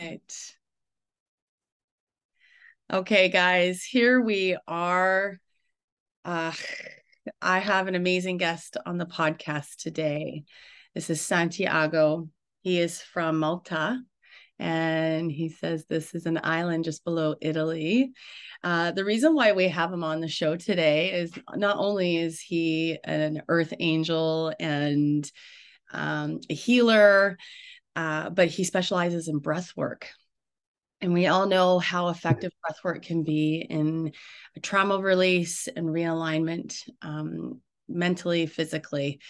Right. Okay, guys, here we are. Uh, I have an amazing guest on the podcast today. This is Santiago. He is from Malta and he says this is an island just below Italy. Uh, the reason why we have him on the show today is not only is he an earth angel and um, a healer, uh, but he specializes in breath work. And we all know how effective breath work can be in trauma release and realignment, um, mentally, physically.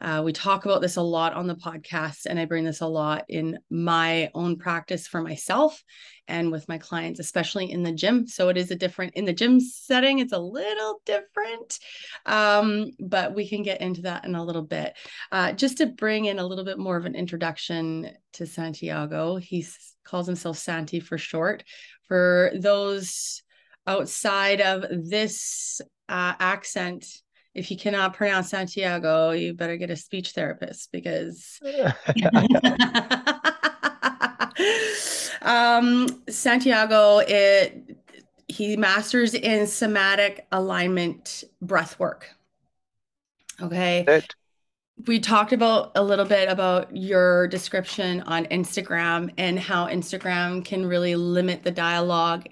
Uh, we talk about this a lot on the podcast, and I bring this a lot in my own practice for myself and with my clients, especially in the gym. So it is a different in the gym setting, it's a little different, um, but we can get into that in a little bit. Uh, just to bring in a little bit more of an introduction to Santiago, he calls himself Santi for short. For those outside of this uh, accent, if you cannot pronounce Santiago, you better get a speech therapist because um, Santiago it he masters in somatic alignment breath work. Okay. We talked about a little bit about your description on Instagram and how Instagram can really limit the dialogue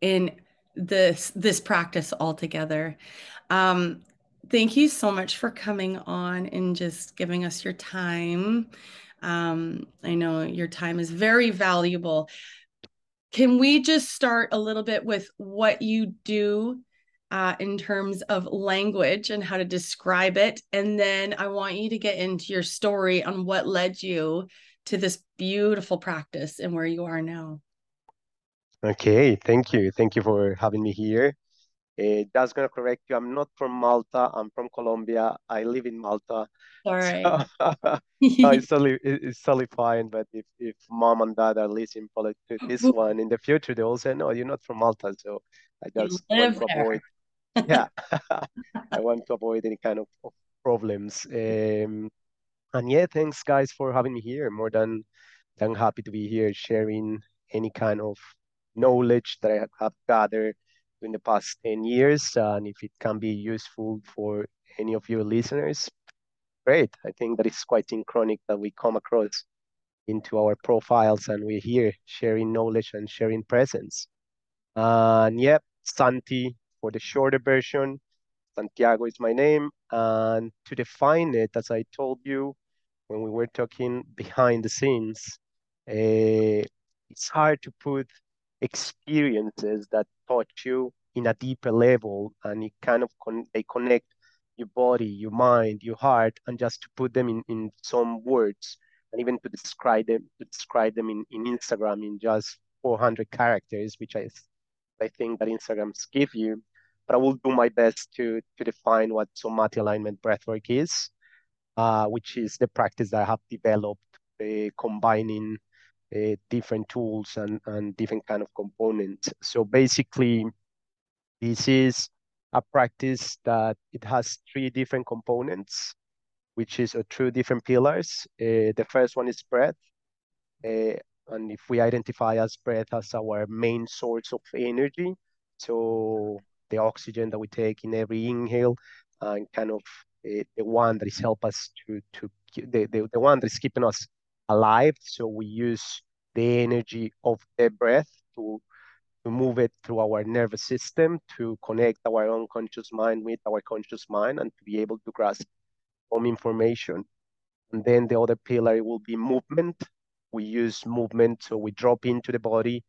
in this this practice altogether. Um, thank you so much for coming on and just giving us your time. Um, I know your time is very valuable. Can we just start a little bit with what you do uh, in terms of language and how to describe it? And then I want you to get into your story on what led you to this beautiful practice and where you are now. okay, thank you. Thank you for having me here. Uh, that's gonna correct you. I'm not from Malta. I'm from Colombia. I live in Malta. All right. no, it's totally it's totally fine. But if if mom and dad are listening to this one in the future, they will say, "No, you're not from Malta." So I just want to there. avoid. Yeah, I want to avoid any kind of, of problems. Um, and yeah, thanks guys for having me here. More than than happy to be here, sharing any kind of knowledge that I have gathered in the past 10 years. And if it can be useful for any of your listeners, great. I think that is quite synchronic that we come across into our profiles and we're here sharing knowledge and sharing presence. And yep, Santi for the shorter version. Santiago is my name. And to define it, as I told you when we were talking behind the scenes, uh, it's hard to put experiences that touch you in a deeper level and it kind of con they connect your body, your mind, your heart, and just to put them in, in some words and even to describe them to describe them in, in Instagram in just 400 characters, which I I think that Instagrams give you. But I will do my best to to define what somatic alignment breathwork is, uh, which is the practice that I have developed, uh, combining different tools and, and different kind of components. So basically, this is a practice that it has three different components, which is uh, two different pillars. Uh, the first one is breath. Uh, and if we identify as breath as our main source of energy, so the oxygen that we take in every inhale and kind of uh, the one that is help us to to the, the the one that is keeping us alive. So we use the energy of the breath to to move it through our nervous system to connect our unconscious mind with our conscious mind and to be able to grasp some information. And then the other pillar will be movement. We use movement, so we drop into the body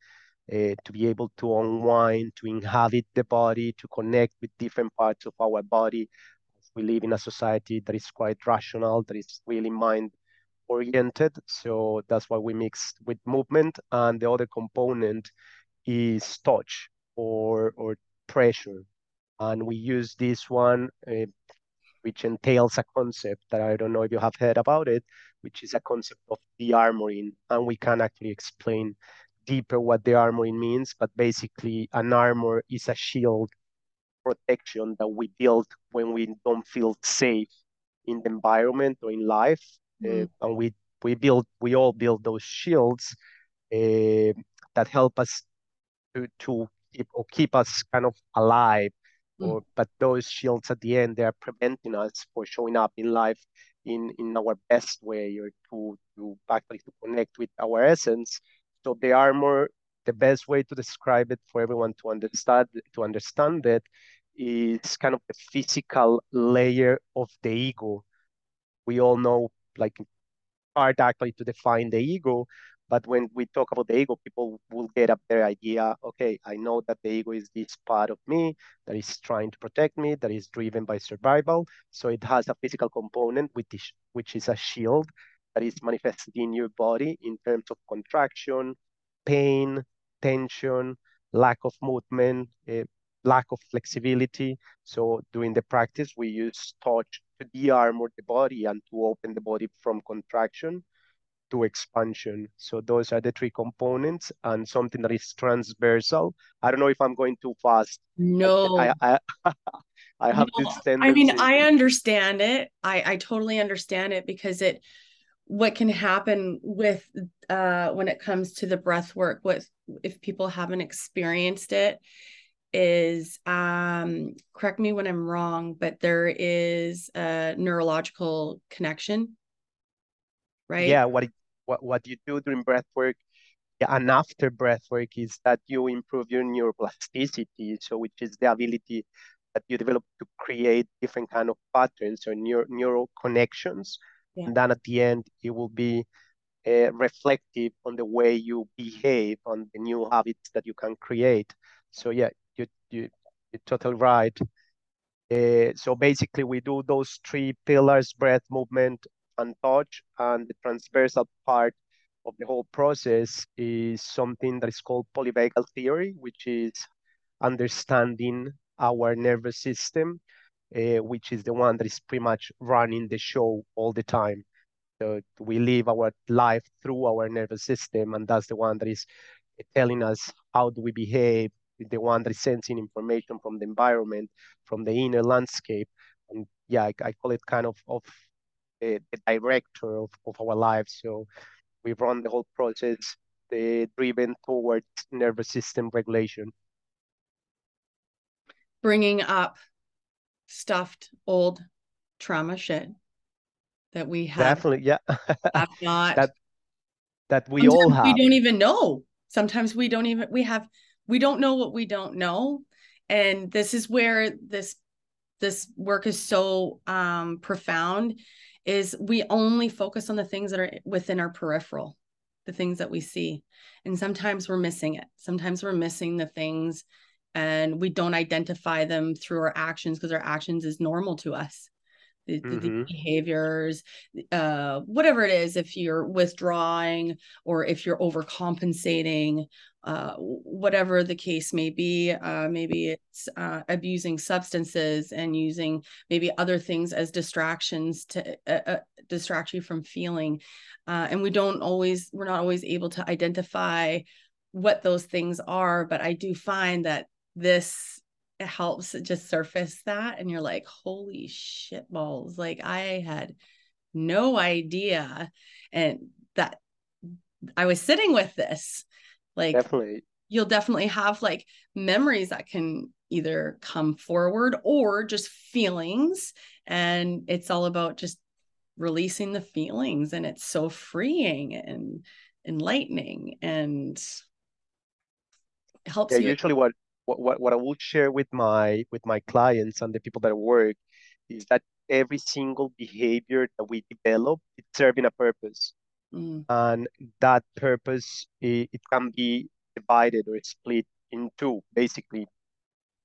uh, to be able to unwind, to inhabit the body, to connect with different parts of our body. We live in a society that is quite rational, that is really mind oriented. So that's why we mix with movement. And the other component is touch or or pressure. And we use this one, uh, which entails a concept that I don't know if you have heard about it, which is a concept of the armoring. And we can actually explain deeper what the armoring means. But basically, an armor is a shield protection that we build when we don't feel safe in the environment or in life. Mm. Uh, and we we build we all build those shields uh, that help us to to keep or keep us kind of alive. Mm. Or but those shields at the end they are preventing us for showing up in life in in our best way or to to actually to connect with our essence. So they are more the best way to describe it for everyone to understand to understand it is kind of the physical layer of the ego. We all know like hard actually to define the ego, but when we talk about the ego, people will get up their idea, okay, I know that the ego is this part of me that is trying to protect me, that is driven by survival. So it has a physical component, which is, which is a shield that is manifested in your body in terms of contraction, pain, tension, lack of movement, uh, lack of flexibility. So during the practice, we use touch to de-armor the body and to open the body from contraction to expansion. So those are the three components and something that is transversal. I don't know if I'm going too fast. No. I, I, I have no. this tendency. I mean, I understand it. I, I totally understand it because it what can happen with uh when it comes to the breath work what if people haven't experienced it is um correct me when i'm wrong but there is a neurological connection right? Yeah what it, what what you do during breath work yeah, and after breath work is that you improve your neuroplasticity so which is the ability that you develop to create different kind of patterns or neuro, neural connections. Yeah. and then at the end it will be uh, reflective on the way you behave on the new habits that you can create. So yeah you, you're totally right. Uh, so basically, we do those three pillars: breath, movement, and touch. And the transversal part of the whole process is something that is called polyvagal theory, which is understanding our nervous system, uh, which is the one that is pretty much running the show all the time. So we live our life through our nervous system, and that's the one that is telling us how do we behave, the one that is sensing information from the environment, from the inner landscape. And yeah, I, I call it kind of of the, the director of, of our lives. So we run the whole process uh, driven towards nervous system regulation. Bringing up stuffed old trauma shit that we have. Definitely, yeah. have not. That, that we all have. We don't even know. Sometimes we don't even, we have we don't know what we don't know. And this is where this this work is so um profound is we only focus on the things that are within our peripheral the things that we see. And sometimes we're missing it. Sometimes we're missing the things and we don't identify them through our actions because our actions is normal to us the, mm-hmm. the, behaviors uh whatever it is if you're withdrawing or if you're overcompensating uh, whatever the case may be. Uh, maybe it's uh, abusing substances and using maybe other things as distractions to uh, uh, distract you from feeling. Uh, and we don't always, we're not always able to identify what those things are. But I do find that this helps just surface that. And you're like, holy shit balls. Like I had no idea. And that I was sitting with this like definitely you'll definitely have like memories that can either come forward or just feelings and it's all about just releasing the feelings and it's so freeing and enlightening and helps yeah, you usually what, what what what i will share with my with my clients and the people that I work is that every single behavior that we develop it's serving a purpose. Mm. And that purpose, it, it can be divided or split into basically.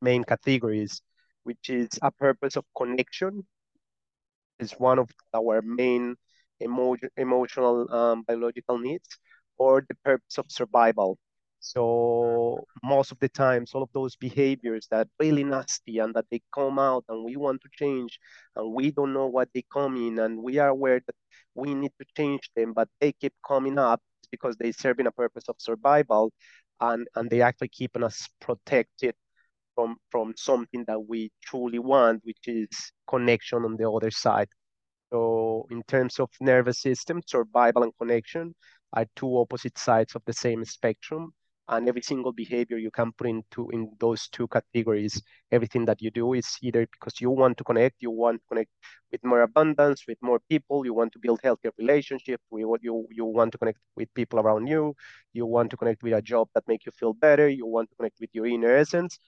Main categories, which is a purpose of connection, is one of our main emo- emotional um, biological needs, or the purpose of survival, so most of the times, all of those behaviors that really nasty and that they come out and we want to change and we don't know what they come in and we are aware that we need to change them, but they keep coming up because they serve in a purpose of survival and, and they actually keeping us protected from from something that we truly want, which is connection on the other side. So in terms of nervous system, survival and connection are two opposite sides of the same spectrum and every single behavior you can put into in those two categories everything that you do is either because you want to connect you want to connect with more abundance with more people you want to build healthier what you you want to connect with people around you you want to connect with a job that make you feel better you want to connect with your inner essence.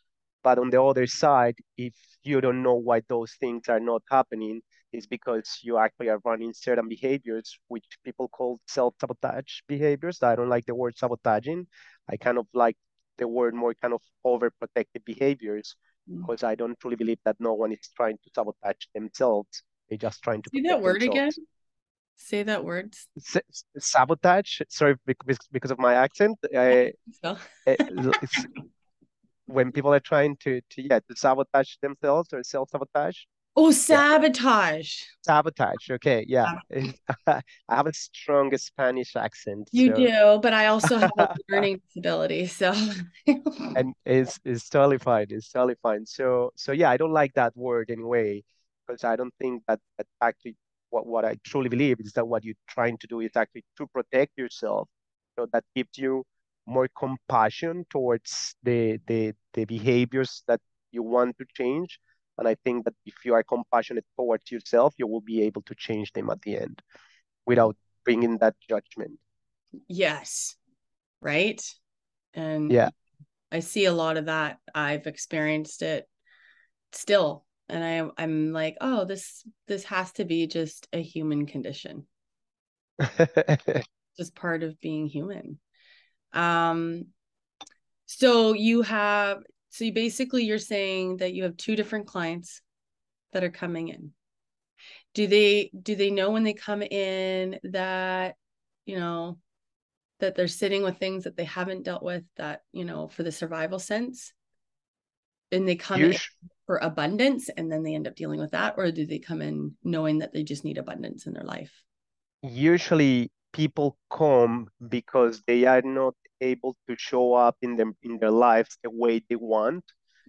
But on the other side if you don't know why those things are not happening is because you actually are running certain behaviors which people call self-sabotage behaviors i don't like the word sabotaging I kind of like the word more kind of overprotective behaviors mm. because I don't truly believe that no one is trying to sabotage themselves. They're just trying to say that word themselves. again. Say that word. S- sabotage. Sorry, because, because of my accent. I, so. when people are trying to to yeah to sabotage themselves or self sabotage. Oh, sabotage. Sabotage. Okay. Yeah. I have a strong Spanish accent. You so. do, but I also have a learning disability. So and it's it's totally fine. It's totally fine. So so yeah, I don't like that word anyway, because I don't think that, that actually what, what I truly believe is that what you're trying to do is actually to protect yourself. So that gives you more compassion towards the the the behaviors that you want to change and I think that if you are compassionate towards yourself, you will be able to change them at the end without bringing that judgment. Yes. Right. And yeah, I see a lot of that. I've experienced it still. And I I'm like, oh, this this has to be just a human condition. just part of being human. Um so you have so you basically you're saying that you have two different clients that are coming in. Do they do they know when they come in that you know that they're sitting with things that they haven't dealt with that, you know, for the survival sense? And they come in for abundance and then they end up dealing with that or do they come in knowing that they just need abundance in their life? Usually people come because they are not able to show up in them in their lives the way they want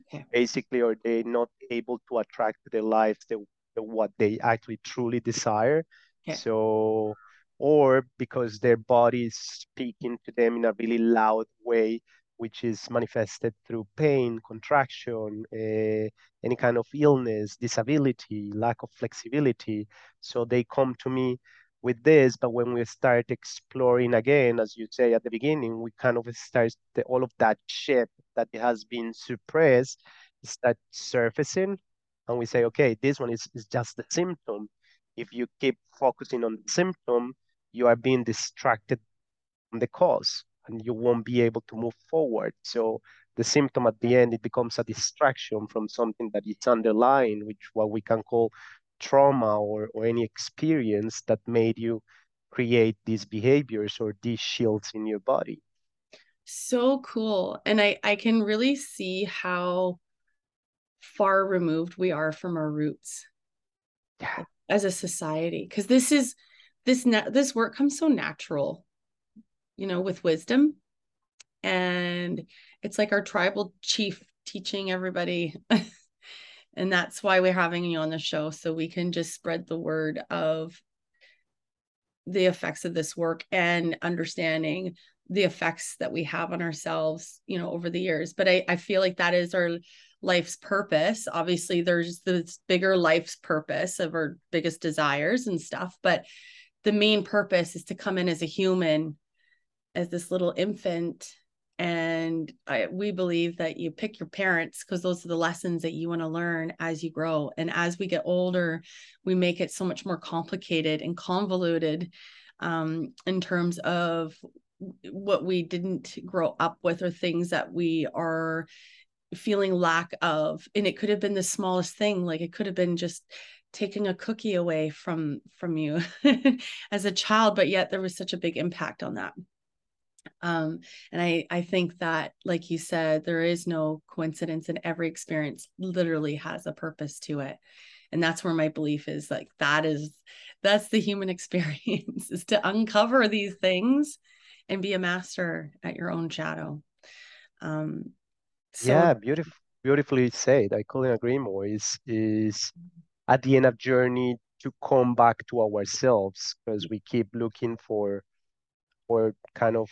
okay. basically or they're not able to attract to their lives the, the what they actually truly desire okay. so or because their body is speaking to them in a really loud way which is manifested through pain contraction uh, any kind of illness disability lack of flexibility so they come to me with this, but when we start exploring again, as you say at the beginning, we kind of start the, all of that shit that has been suppressed start surfacing, and we say, okay, this one is, is just the symptom. If you keep focusing on the symptom, you are being distracted from the cause, and you won't be able to move forward. So the symptom at the end, it becomes a distraction from something that is underlying, which what we can call trauma or, or any experience that made you create these behaviors or these shields in your body? So cool. And i i can really see how far removed we are from our roots yeah. as a society because this is this na- this work comes so natural you know with wisdom. And it's like our tribal chief teaching everybody and that's why we're having you on the show so we can just spread the word of the effects of this work and understanding the effects that we have on ourselves you know over the years. But i, I feel like that is our life's purpose. Obviously there's this bigger life's purpose of our biggest desires and stuff but the main purpose is to come in as a human as this little infant and I, we believe that you pick your parents because those are the lessons that you want to learn as you grow. And as we get older we make it so much more complicated and convoluted um, in terms of what we didn't grow up with or things that we are feeling lack of. And it could have been the smallest thing like it could have been just taking a cookie away from from you as a child but yet there was such a big impact on that um, and I, I think that, like you said, there is no coincidence and every experience literally has a purpose to it. And that's where my belief is like that is that's the human experience is to uncover these things and be a master at your own shadow. Um so, yeah, beautiful, beautifully said. I couldn't agree more. Is is at the end of journey to come back to ourselves because we keep looking for for kind of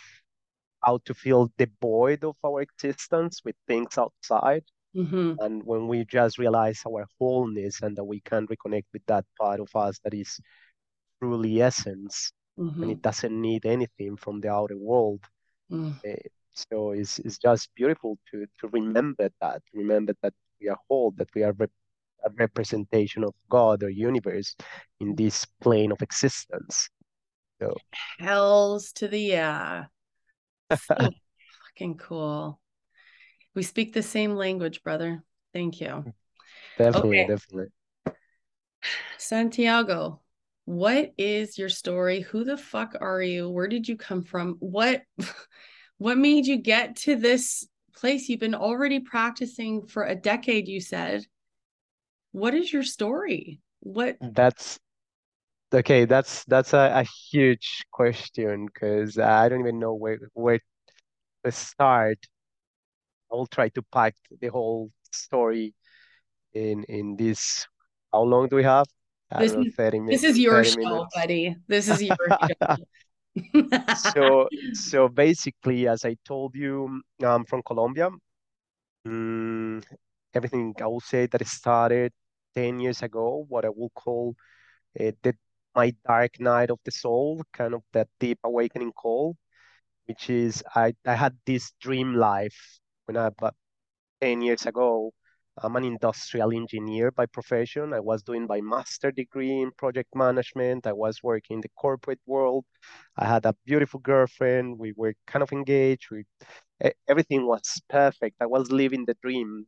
how to fill the void of our existence with things outside. Mm-hmm. And when we just realize our wholeness and that we can reconnect with that part of us that is truly essence Mm-hmm. and it doesn't need anything from the outer world. Mm. Uh, so it's, it's just beautiful to, to remember that, remember that we are whole, that we are rep- a representation of God or universe in this plane of existence. So Hells to the yeah. So fucking cool. We speak the same language, brother. Thank you. definitely, Okay. definitely. Santiago, what is your story? Who the fuck are you? Where did you come from? What what made you get to this place? You've been already practicing for a decade, you said. What is your story? What That's okay. That's that's a, a huge question because I don't even know where where to start. I'll try to pack the whole story in in this. How long do we have? This know, is 30 this minutes. is your 30 show, minutes. buddy. This is your show. So so basically, as I told you, I'm from Colombia. Mm, everything I will say that started 10 years ago, what I will call uh, the my dark night of the soul, kind of that deep awakening call, which is I, I had this dream life when I about 10 years ago. I'm an industrial engineer by profession. I was doing my master degree in project management. I was working in the corporate world. I had a beautiful girlfriend. We were kind of engaged. We, everything was perfect. I was living the dream.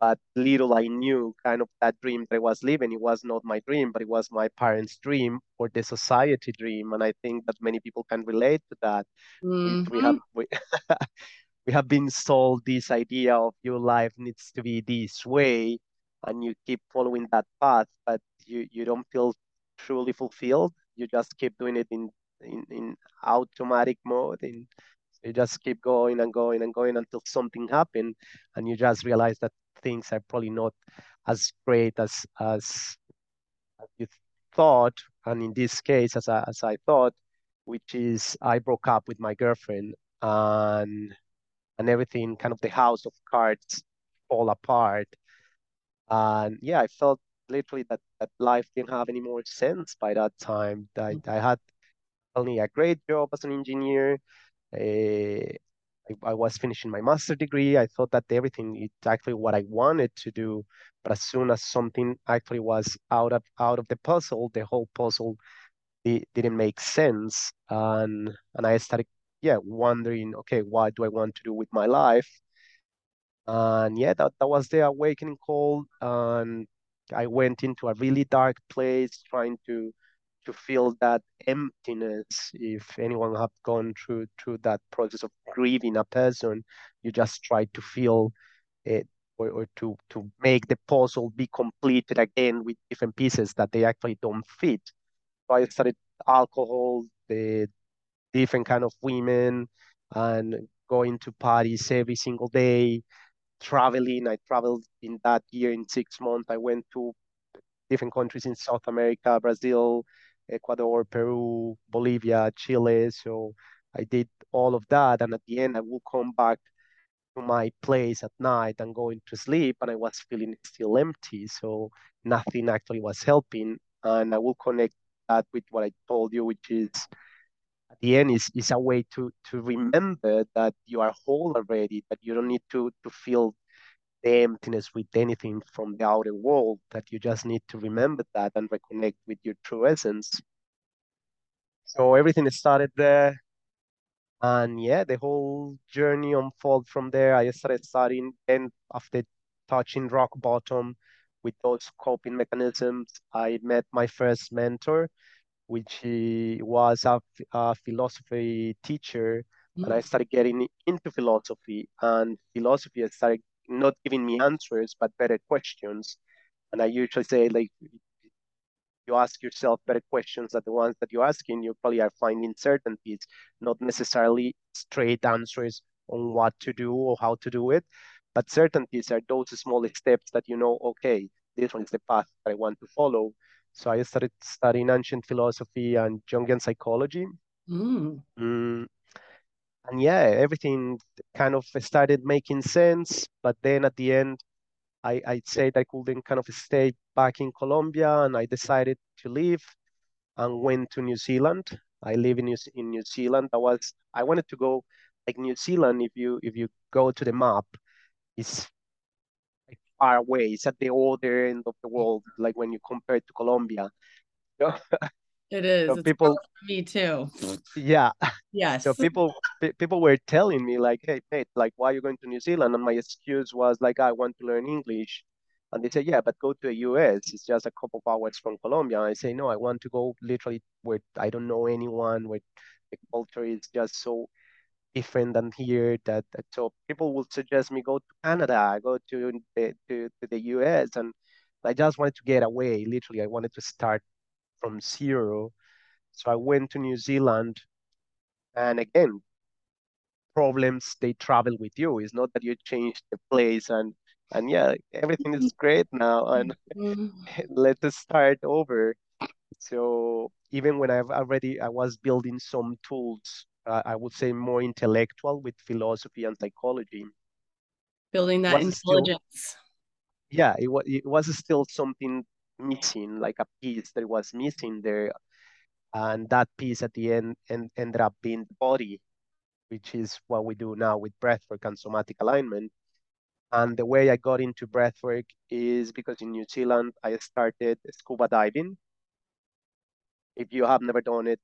But little I knew kind of that dream that I was living, it was not my dream, but it was my parents' dream or the society dream. And I think that many people can relate to that. We we mm-hmm. have we, we have been sold this idea of your life needs to be this way, and you keep following that path, but you, you don't feel truly fulfilled. You just keep doing it in in, in automatic mode, and you just keep going and going and going until something happens, and you just realize that things are probably not as great as as, as you thought, and in this case, as I, as I thought, which is I broke up with my girlfriend, and and everything, kind of the house of cards fall apart. And yeah, I felt literally that, that life didn't have any more sense by that time. I, mm. I had only a great job as an engineer. Uh, I, I was finishing my master degree. I thought that everything is actually what I wanted to do. But as soon as something actually was out of out of the puzzle, the whole puzzle it didn't make sense. And and I started, yeah, wondering, okay, what do I want to do with my life? And yeah, that, that was the awakening call. And I went into a really dark place trying to to feel that emptiness. If anyone have gone through through that process of grieving a person, you just try to feel it or, or to to make the puzzle be completed again with different pieces that they actually don't fit. So I started alcohol, the different kind of women, and going to parties every single day traveling. I traveled in that year in six months. I went to different countries in South America, Brazil, Ecuador, Peru, Bolivia, Chile. So I did all of that. And at the end, I will come back to my place at night and going to sleep. And I was feeling still empty. So nothing actually was helping. And I will connect that with what I told you, which is at the end is, is a way to to remember that you are whole already, that you don't need to to feel the emptiness with anything from the outer world, that you just need to remember that and reconnect with your true essence. So everything started there. And yeah, the whole journey unfolded from there. I started studying, and after touching rock bottom with those coping mechanisms, I met my first mentor, which he was a, a philosophy teacher. And I mm. started getting into philosophy, and philosophy started not giving me answers, but better questions. And I usually say, like, you ask yourself better questions than the ones that you're asking, you probably are finding certainties, not necessarily straight answers on what to do or how to do it. but certainties are those small steps that you know, okay, this one is the path that I want to follow. So I started studying ancient philosophy and Jungian psychology. Mm. Mm, and yeah, everything kind of started making sense. But then at the end, I, I said I couldn't kind of stay back in Colombia and I decided to leave and went to New Zealand. I live in New, in New Zealand. I was I wanted to go like New Zealand. If you if you go to the map, it's like far away. It's at the other end of the world. Like when you compare it to Colombia. It is. So it's people, me too. yeah. Yes. So people people were telling me like, hey, mate, like why are you going to New Zealand? And my excuse was like, I want to learn English. And they said, yeah, but go to the US. It's just a couple of hours from Colombia. I say, no, I want to go literally where I don't know anyone, where the culture is just so different than here that, that so people would suggest me go to Canada, I go to the to, to the US. And I just wanted to get away. Literally, I wanted to start from zero. So I went to New Zealand. And again, problems they travel with you. It's not that you change the place and and yeah, everything is great now and Mhm. let us start over. So even when I've already I was building some tools, uh, I would say more intellectual with philosophy and psychology. building that Was still intelligence. yeah, it was it was still something missing, like a piece that was missing there. And that piece at the end and ended up being the body, which is what we do now with breathwork and somatic alignment. And the way I got into breathwork is because in New Zealand I started scuba diving. If you have never done it,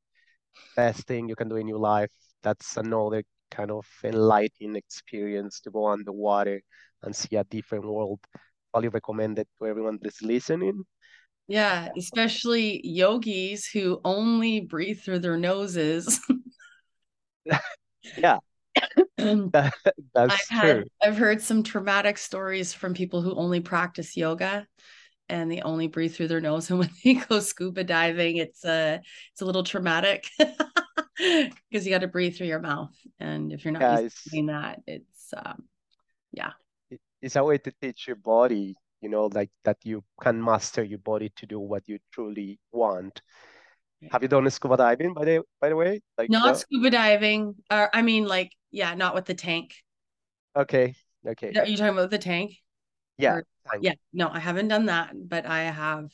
best thing you can do in your life. That's another kind of enlightening experience to go underwater and see a different world. Probably recommend it to everyone that's listening. Yeah, especially yogis who only breathe through their noses. Yeah, I've that, that's had true. I've heard some traumatic stories from people who only practice yoga and they only breathe through their nose and when they go scuba diving it's a it's a little traumatic because you got to breathe through your mouth and if you're not Yeah, used to doing that it's um yeah it's a way to teach your body, you know, like that you can master your body to do what you truly want. Have you done scuba diving by the by the way? Like not no? scuba diving or I mean like yeah not with the tank Okay, okay. are you talking about the tank Yeah, or yeah no I haven't done that but I have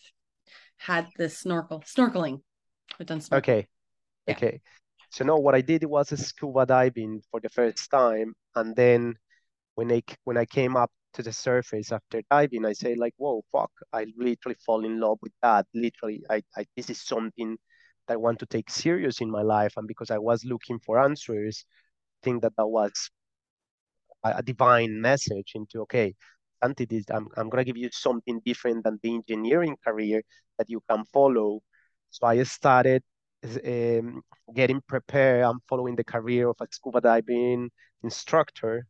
had the snorkel snorkeling I've done snorkeling Okay, yeah okay. So no, what I did was scuba diving for the first time, and then when I when I came up to the surface after diving, I say like, "Whoa, fuck!" I literally fall in love with that. Literally, I, I this is something that I want to take serious in my life, and because I was looking for answers, I think that that was a, a divine message into okay, Santi, I'm I'm gonna give you something different than the engineering career that you can follow. So I started um, getting prepared. I'm following the career of a scuba diving instructor.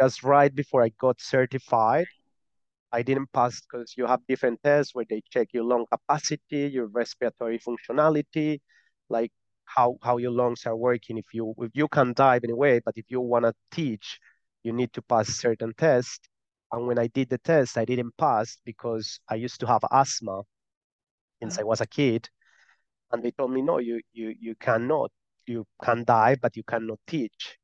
Just right before I got certified, I didn't pass because you have different tests where they check your lung capacity, your respiratory functionality, like how how your lungs are working. If you if you can dive anyway, but if you want to teach, you need to pass certain tests. And when I did the test, I didn't pass because I used to have asthma since I was a kid. And they told me, no, you you you cannot. You can dive, but you cannot teach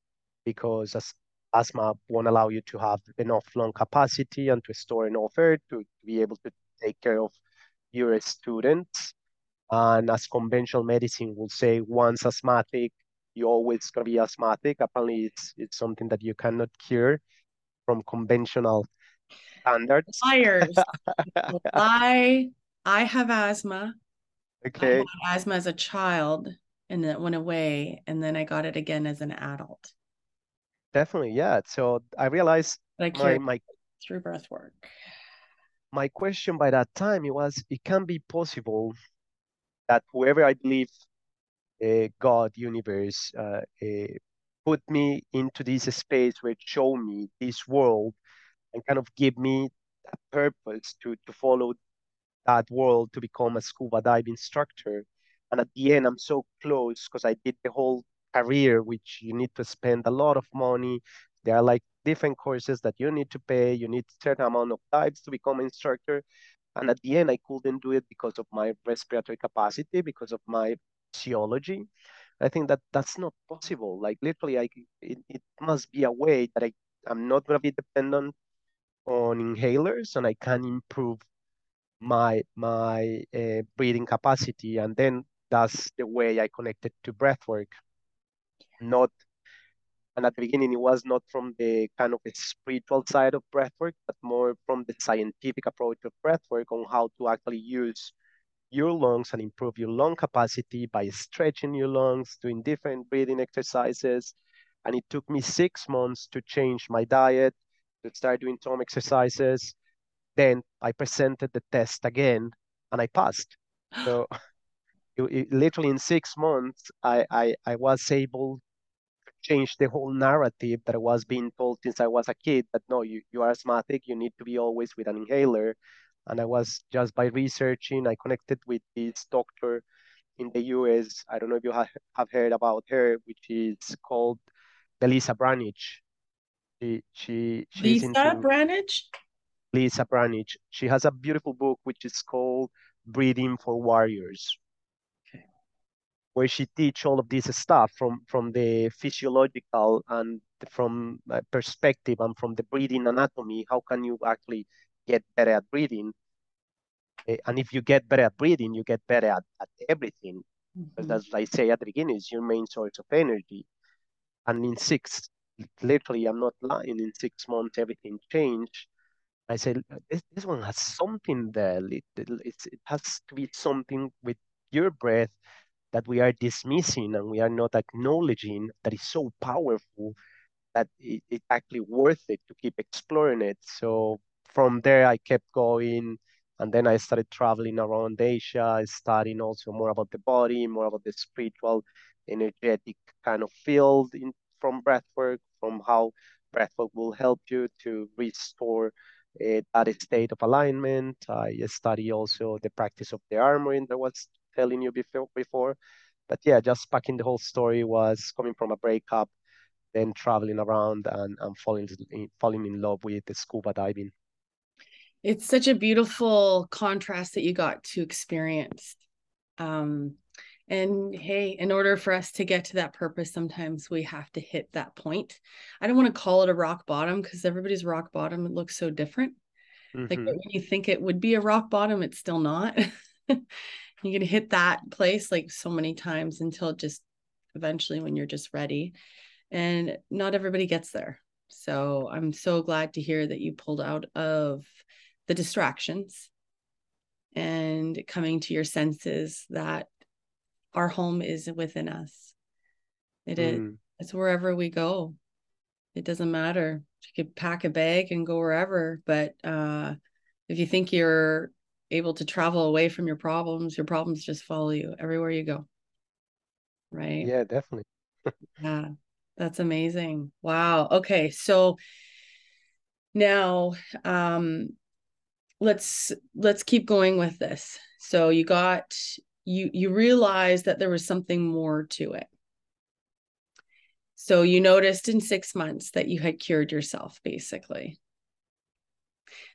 because as asthma won't allow you to have enough lung capacity and to store enough air to be able to take care of your students. And as conventional medicine will say, once asthmatic, you're always going to be asthmatic. Apparently, it's, it's something that you cannot cure from conventional standards. liars I I have asthma I Okay, asthma as a child and then it went away and then I got it again as an adult definitely, yeah. So I realized I my my through breath work my question by that time it was it can be possible that whoever I believe uh, God, universe, uh, uh, put me into this space where it show me this world and kind of give me a purpose to to follow that world to become a scuba dive instructor. And at the end, I'm so close because I did the whole career, which you need to spend a lot of money. There are like different courses that you need to pay. You need a certain amount of dives to become instructor. And at the end, I couldn't do it because of my respiratory capacity, because of my physiology. I think that that's not possible. Like literally, I it, it must be a way that I I'm not gonna be dependent on inhalers, and I can improve my my uh, breathing capacity, and then that's the way I connected to breath work. Not and at the beginning it was not from the kind of spiritual side of breathwork, but more from the scientific approach of breathwork on how to actually use your lungs and improve your lung capacity by stretching your lungs, doing different breathing exercises. And it took me six months to change my diet, to start doing some exercises. Then I presented the test again and I passed. So it, it, literally in six months, I, I, I was able change the whole narrative that I was being told since I was a kid that no, you, you are asthmatic, you need to be always with an inhaler. And I was just by researching, I connected with this doctor in the US. I don't know if you have, have heard about her, which is called Belisa Vranich. She, she, she's Lisa into, Vranich? Lisa Vranich. She has a beautiful book which is called Breathing for Warriors where she teach all of this stuff from from the physiological and from perspective and from the breathing anatomy. How can you actually get better at breathing? Eh, and if you get better at breathing, you get better at, at everything. Mm-hmm. Because as I say at the beginning, it's your main source of energy. And in six, literally, I'm not lying, in six months, everything changed. I said, this, this one has something there. It, it, it has to be something with your breath that we are dismissing and we are not acknowledging that is so powerful that it, it's actually worth it to keep exploring it. So from there, I kept going. And then I started traveling around Asia, studying also more about the body, more about the spiritual, energetic kind of field in, from breathwork, from how breathwork will help you to restore uh, that state of alignment. I study also the practice of the armoring that was telling you before before. But yeah, just packing the whole story was coming from a breakup, then traveling around and, and falling in, falling in love with the scuba diving. It's such a beautiful contrast that you got to experience. Um, and hey, in order for us to get to that purpose, sometimes we have to hit that point. I don't want to call it a rock bottom because everybody's rock bottom it looks so different. Mm-hmm. Like when you think it would be a rock bottom, it's still not. you can hit that place like so many times until just eventually when you're just ready and not everybody gets there so i'm so glad to hear that you pulled out of the distractions and coming to your senses that our home is within us It mm. is. it's wherever we go it doesn't matter you could pack a bag and go wherever but uh if you think you're able to travel away from your problems, your problems just follow you everywhere you go. Right? Yeah, definitely. yeah. That's amazing. Wow. Okay. So now um let's let's keep going with this. So you got you you realized that there was something more to it. So you noticed in 6 months that you had cured yourself basically.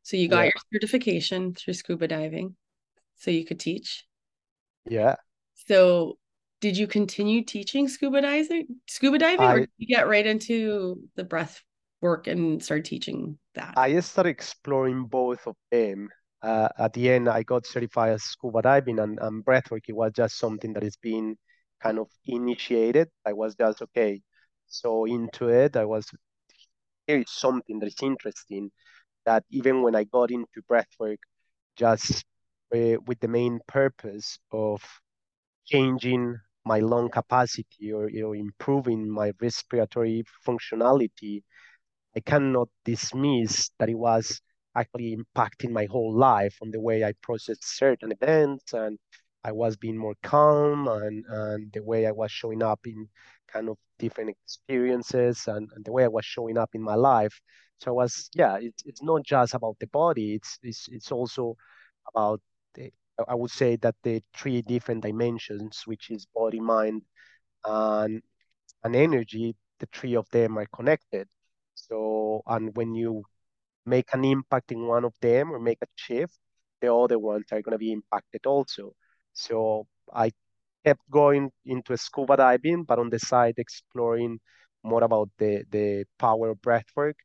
So you got yeah. your certification through scuba diving so you could teach. Yeah. So did you continue teaching scuba diving scuba diving I, or did you get right into the breath work and start teaching that? I started exploring both of them. Uh, at the end, I got certified as scuba diving and, and breathwork. It was just something that is being kind of initiated. I was just okay, so into it. I was here is something that is interesting that even when I got into breathwork, just uh, with the main purpose of changing my lung capacity or you know improving my respiratory functionality, I cannot dismiss that it was actually impacting my whole life on the way I processed certain events and I was being more calm and, and the way I was showing up in kind of different experiences and, and the way I was showing up in my life. So I was, yeah, it's, it's not just about the body, it's, it's, it's also about, the, I would say that the three different dimensions, which is body, mind, and, and energy, the three of them are connected. So So, and when you make an impact in one of them or make a shift, the other ones are going to be impacted also. So I kept going into scuba diving, but on the side exploring more about the the power of breathwork.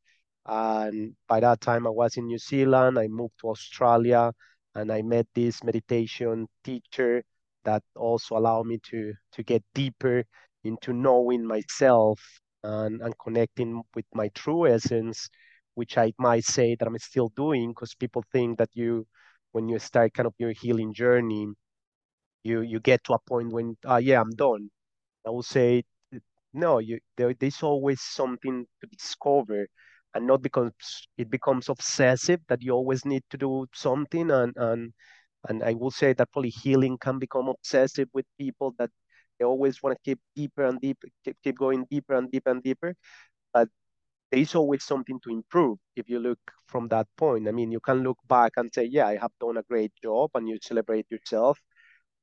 And by that time, I was in New Zealand. I moved to Australia, and I met this meditation teacher that also allowed me to to get deeper into knowing myself and, and connecting with my true essence, which I might say that I'm still doing because people think that you, when you start kind of your healing journey, you you get to a point when, uh, yeah, I'm done. I will say, no, you there, there's always something to discover, and not because it becomes obsessive that you always need to do something. And and and I will say that probably healing can become obsessive with people that they always want to keep deeper and deeper, keep, keep going deeper and deeper and deeper. But there is always something to improve if you look from that point. I mean, you can look back and say, yeah, I have done a great job, and you celebrate yourself.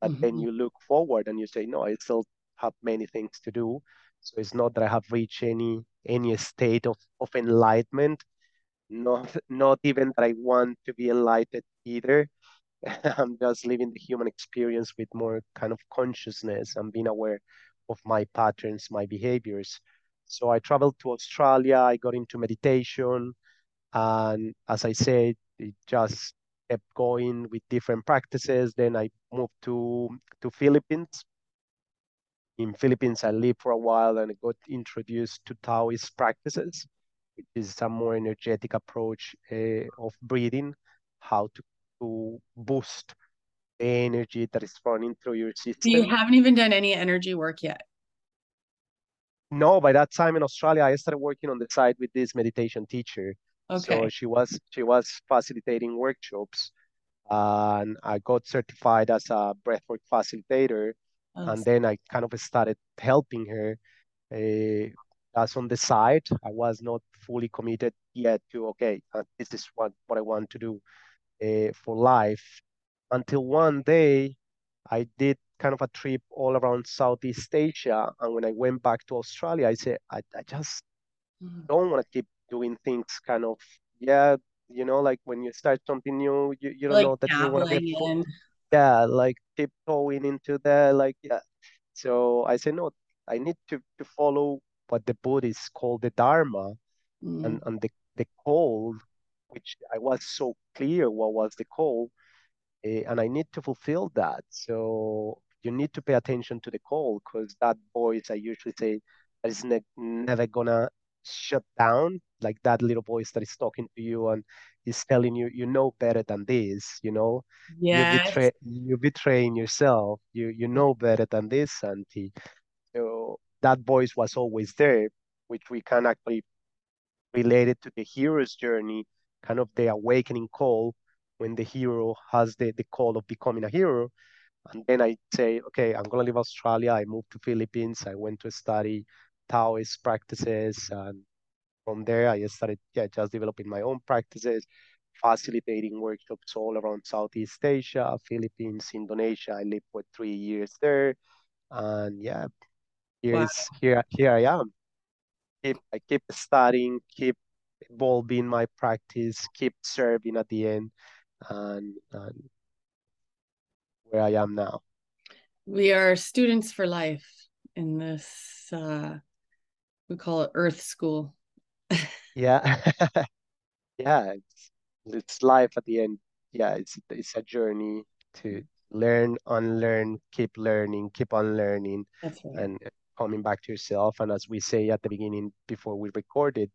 But mm-hmm. then you look forward and you say, no, I still have many things to do. So it's not that I have reached any any state of, of enlightenment. Not not even that I want to be enlightened either. I'm just living the human experience with more kind of consciousness and being aware of my patterns, my behaviors. So I traveled to Australia, I got into meditation, and as I said, it just kept going with different practices. Then I moved to to Philippines. In Philippines, I lived for a while and got introduced to Taoist practices, which is a more energetic approach uh, of breathing, how to to boost the energy that is running through your system. You haven't even done any energy work yet. No, by that time in Australia, I started working on the side with this meditation teacher. Okay. So she was she was facilitating workshops, and I got certified as a breathwork facilitator, oh, and then I kind of started helping her. Uh, as on the side, I was not fully committed yet to okay, uh, this is what what I want to do uh, for life until one day I did kind of a trip all around Southeast Asia. And when I went back to Australia, I said, I, I just mm-hmm. don't want to keep doing things kind of, yeah, you know, like when you start something new, you, you don't like know that you want to be. Yeah, like tiptoeing into there, like, yeah. So I said, no, I need to, to follow what the Buddhists call the Dharma mm. and, and the, the call which I was so clear what was the call, uh, and I need to fulfill that. So you need to pay attention to the call because that voice, I usually say, that is ne- never gonna shut down. Like that little voice that is talking to you and is telling you, you know better than this. You know, yeah, you betray, you betraying yourself. You you know better than this, Santi. So that voice was always there, which we can actually relate it to the hero's journey kind of the awakening call when the hero has the, the call of becoming a hero. And then I say, okay, I'm going to leave Australia. I moved to Philippines. I went to study Taoist practices. And from there, I started yeah, just developing my own practices, facilitating workshops all around Southeast Asia, Philippines, Indonesia. I lived for three years there. And yeah, here wow. is here here I am. Keep I keep studying, keep evolving my practice, keep serving at the end, and, and where I am now. We are students for life in this, uh, we call it Earth School. yeah. yeah, it's, it's life at the end. Yeah, it's, it's a journey to learn, unlearn, keep learning, keep unlearning, right. and coming back to yourself. And as we say at the beginning before we recorded,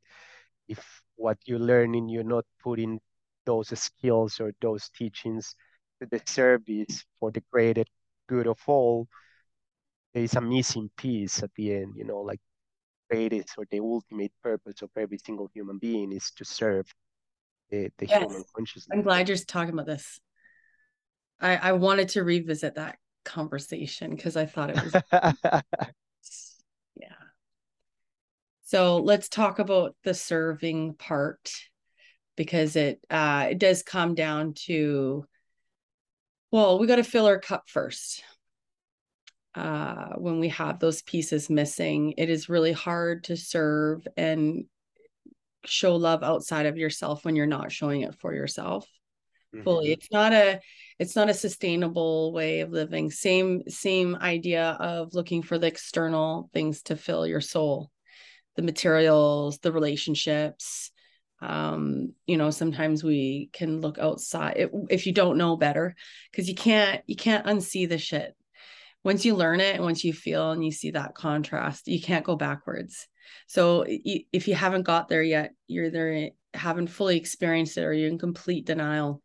if what you're learning, you're not putting those skills or those teachings to the service for the greater good of all, there is a missing piece at the end, you know, like greatest or the ultimate purpose of every single human being is to serve the, the yes. human consciousness. I'm glad you're talking about this. I, I wanted to revisit that conversation because I thought it was yeah. So let's talk about the serving part because it uh, it does come down to well, we got to fill our cup first. Uh, when we have those pieces missing, it is really hard to serve and show love outside of yourself when you're not showing it for yourself fully. Mhm. it's not a it's not a sustainable way of living. Same same idea of looking for the external things to fill your soul the materials the relationships. Um you know sometimes we can look outside if, if you don't know better because you can't you can't unsee the shit once you learn it and once you feel and you see that contrast you can't go backwards. So if you haven't got there yet you're either haven't fully experienced it or you're in complete denial.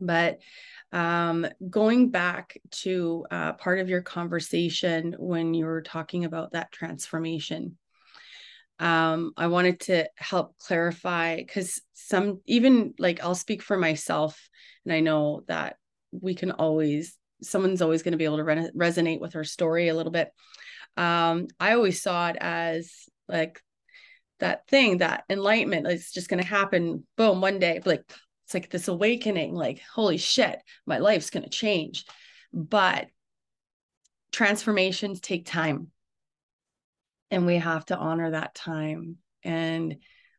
But um, going back to uh, part of your conversation when you were talking about that transformation um, I wanted to help clarify because some even like I'll speak for myself, and I know that we can always someone's always going to be able to re- resonate with her story a little bit. Um, I always saw it as like that thing, that enlightenment, it's just going to happen, boom, one day. Like it's like this awakening, like holy shit, my life's going to change. But transformations take time and we have to honor that time and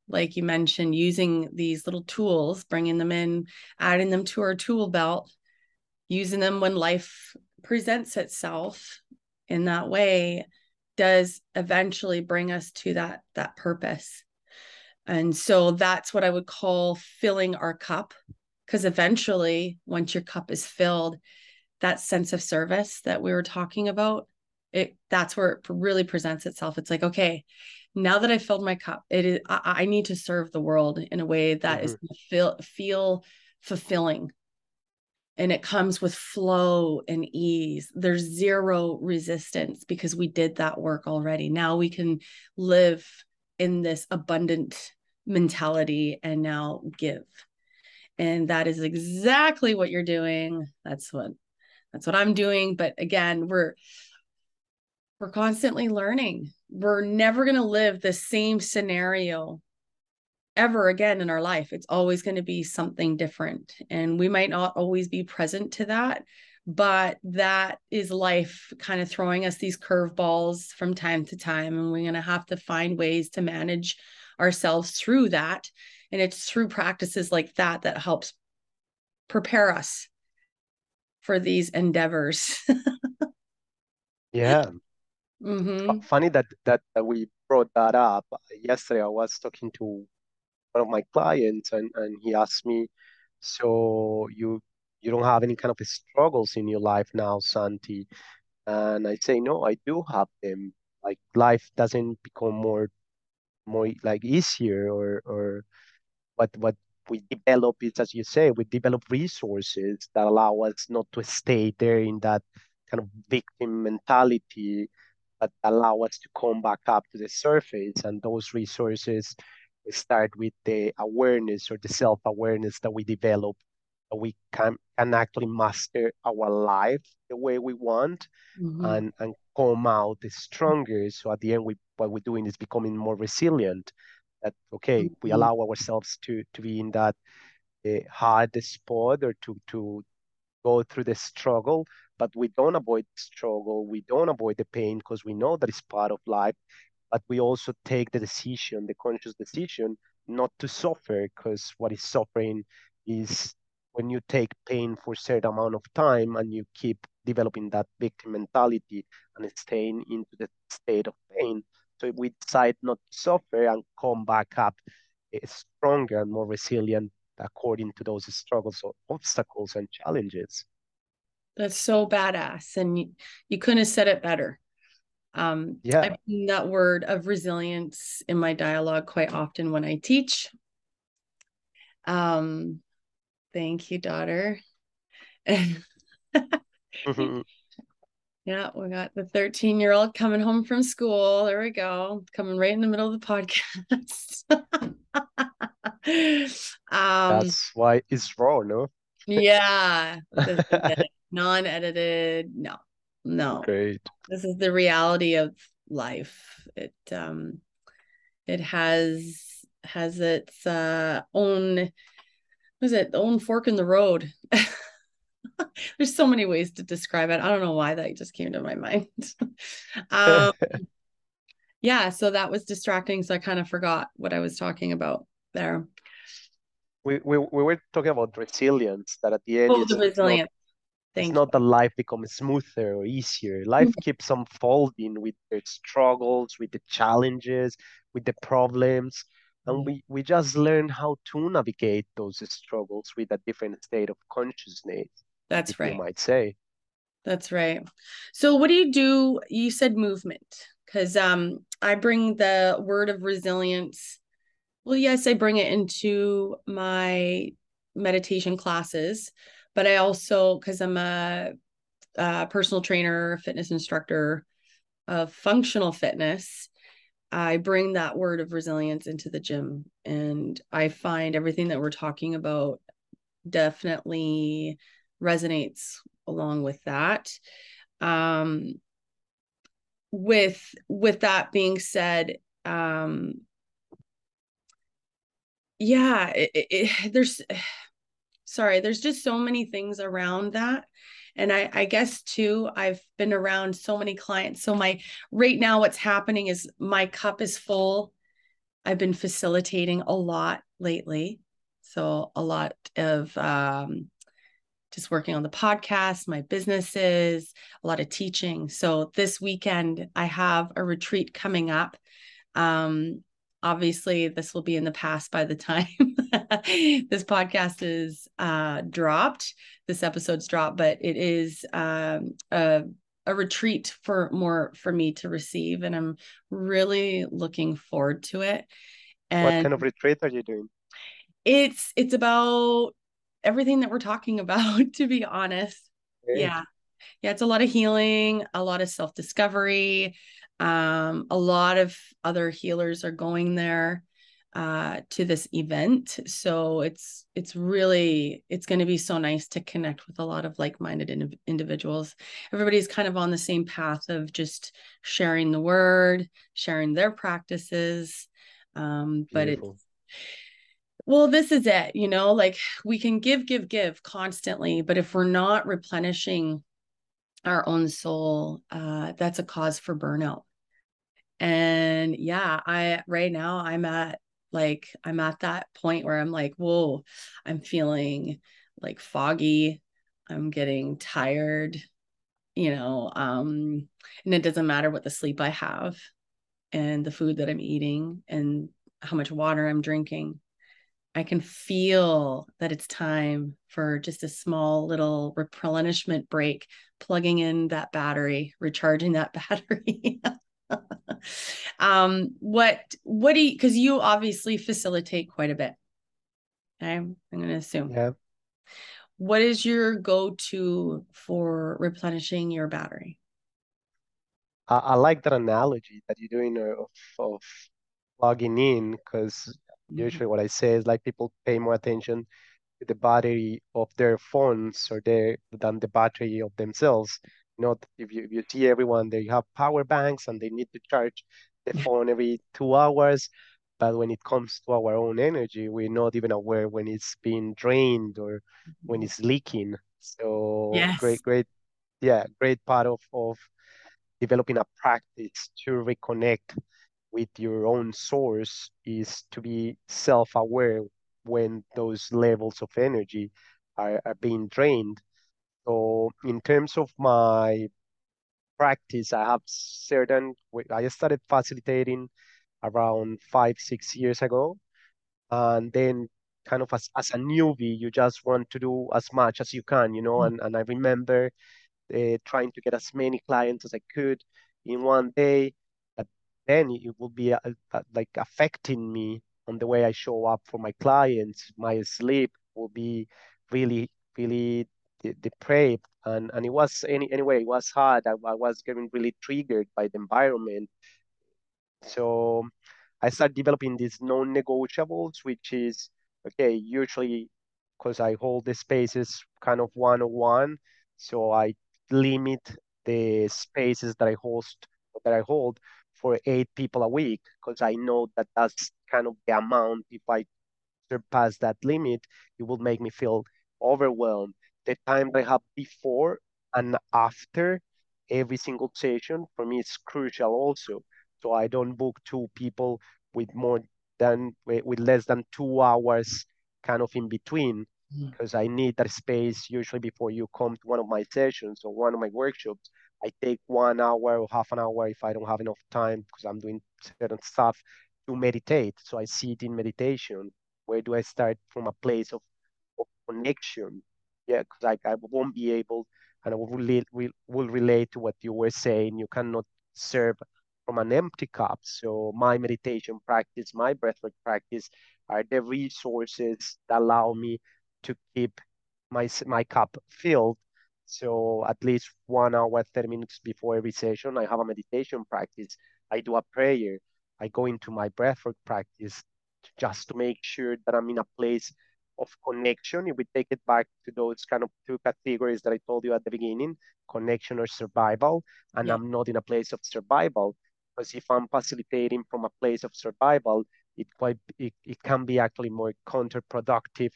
like you mentioned using these little tools bringing them in adding them to our tool belt using them when life presents itself in that way does eventually bring us to that that purpose. And so that's what i would call filling our cup because eventually once your cup is filled that sense of service that we were talking about it that's where it really presents itself. It's like okay now that i filled my cup it is i, I need to serve the world in a way that mm-hmm. is feel feel fulfilling and it comes with flow and ease. There's zero resistance because we did that work already. Now we can live in this abundant mentality and now give. And that is exactly what you're doing. That's what that's what i'm doing. But again we're we're constantly learning. We're never going to live the same scenario ever again in our life. It's always going to be something different. And we might not always be present to that, but that is life kind of throwing us these curveballs from time to time. And we're going to have to find ways to manage ourselves through that. And it's through practices like that that helps prepare us for these endeavors. yeah Mm-hmm. Funny that, that that we brought that up. Yesterday, I was talking to one of my clients, and and he asked me, "So you you don't have any kind of struggles in your life now, Santi?" And I say, "No, I do have them. Like life doesn't become more more like easier or or what what we develop is as you say we develop resources that allow us not to stay there in that kind of victim mentality but allow us to come back up to the surface. And those resources start with the awareness or the self-awareness that we develop that we can, can actually master our life the way we want mm-hmm. and, and come out stronger. So at the end, we what we're doing is becoming more resilient. That okay, mm-hmm. we allow ourselves to to be in that uh, hard spot or to to go through the struggle, but we don't avoid struggle. We don't avoid the pain because we know that it's part of life. But we also take the decision, the conscious decision, not to suffer because what is suffering is when you take pain for a certain amount of time and you keep developing that victim mentality and staying into the state of pain. So we decide not to suffer and come back up eh, stronger and more resilient according to those struggles or obstacles and challenges. That's so badass. And you, you couldn't have said it better. Um, yeah. I've seen that word of resilience in my dialogue quite often when I teach. Um, thank you, daughter. mm-hmm. Yeah, we got the 13 year old coming home from school. There we go. Coming right in the middle of the podcast. um, That's why it's raw, no? yeah. Non edited. No, no. Great. This is the reality of life. It, um, it has, has its, uh, own, what is it? Own fork in the road. There's so many ways to describe it. I don't know why that just came to my mind. um, yeah, so that was distracting. So I kind of forgot what I was talking about there. We we, we were talking about resilience, that at the end oh, the resilience. It's not, it's not that life becomes smoother or easier. Life mm-hmm. keeps unfolding with the struggles, with the challenges, with the problems. And mm-hmm. we, we just learn how to navigate those struggles with a different state of consciousness. That's right. You might say. That's right. So what do you do? You said movement because um I bring the word of resilience. Well, yes, I bring it into my meditation classes, but I also because I'm a, a, personal trainer, fitness instructor of functional fitness. I bring that word of resilience into the gym, and I find everything that we're talking about definitely resonates along with that. Um, with with that being said, um, yeah, it, it, there's sorry, there's just so many things around that. And I, I guess too, I've been around so many clients. So my right now, what's happening is my cup is full. I've been facilitating a lot lately. So a lot of um, just working on the podcast, my businesses, a lot of teaching. So this weekend, I have a retreat coming up. Um, obviously, this will be in the past by the time this podcast is uh, dropped. This episode's dropped, but it is um, a a retreat for more for me to receive, and I'm really looking forward to it. And what kind of retreat are you doing? It's it's about everything that we're talking about, to be honest. Yeah. Yeah. It's a lot of healing, a lot of self discovery. Um, a lot of other healers are going there uh to this event so it's it's really it's going to be so nice to connect with a lot of like-minded in- individuals everybody's kind of on the same path of just sharing the word sharing their practices um but Beautiful. it's well, this is it, you know, like we can give, give, give constantly, but if we're not replenishing our own soul, uh, that's a cause for burnout. And yeah, I right now I'm at like I'm at that point where I'm like, whoa, I'm feeling like foggy. I'm getting tired, you know, um, and it doesn't matter what the sleep I have and the food that I'm eating and how much water I'm drinking I can feel that it's time for just a small little replenishment break, plugging in that battery, recharging that battery. um, what what do you because you obviously facilitate quite a bit. Okay, I'm gonna assume. Yeah. What is your go-to for replenishing your battery? I, I like that analogy that you're doing of, of logging in because Usually what I say is like people pay more attention to the battery of their phones or their than the battery of themselves. You know, if you, if you see everyone, they have power banks and they need to charge the phone every two hours. But when it comes to our own energy, we're not even aware when it's being drained or when mm-hmm. it's leaking. So yes. great, great, yeah, great part of, of developing a practice to reconnect with your own source is to be self-aware when those levels of energy are, are being drained. So in terms of my practice, I have certain, I started facilitating around five, six years ago. And then kind of as, as a newbie, you just want to do as much as you can, you know, mm. and, and I remember uh, trying to get as many clients as I could in one day But then it would be uh, uh, like affecting me on the way I show up for my clients. My sleep will be really, really depraved. And, and it was any anyway, it was hard. I, I was getting really triggered by the environment. So I started developing these non-negotiables, which is okay, usually because I hold the spaces kind of one-on-one. So I limit the spaces that I host that I hold for eight people a week because I know that that's kind of the amount. If I surpass that limit, it will make me feel overwhelmed. The time that I have before and after every single session for me is crucial also So I don't book two people with more than with less than two hours kind of in between because mm. I need that space usually before you come to one of my sessions or one of my workshops. I take one hour or half an hour if I don't have enough time because I'm doing certain stuff to meditate. So I sit in meditation. Where do I start from a place of, of connection? Yeah, because I, won't be able, and I will, relate, will, will relate to what you were saying. You cannot serve from an empty cup. So my meditation practice, my breathwork practice are the resources that allow me to keep my my cup filled. So at least one hour, 30 minutes before every session, I have a meditation practice. I do a prayer. I go into my breathwork practice just to make sure that I'm in a place of connection. If we take it back to those kind of two categories that I told you at the beginning, connection or survival, and yeah. I'm not in a place of survival. Because if I'm facilitating from a place of survival, it quite it, it can be actually more counterproductive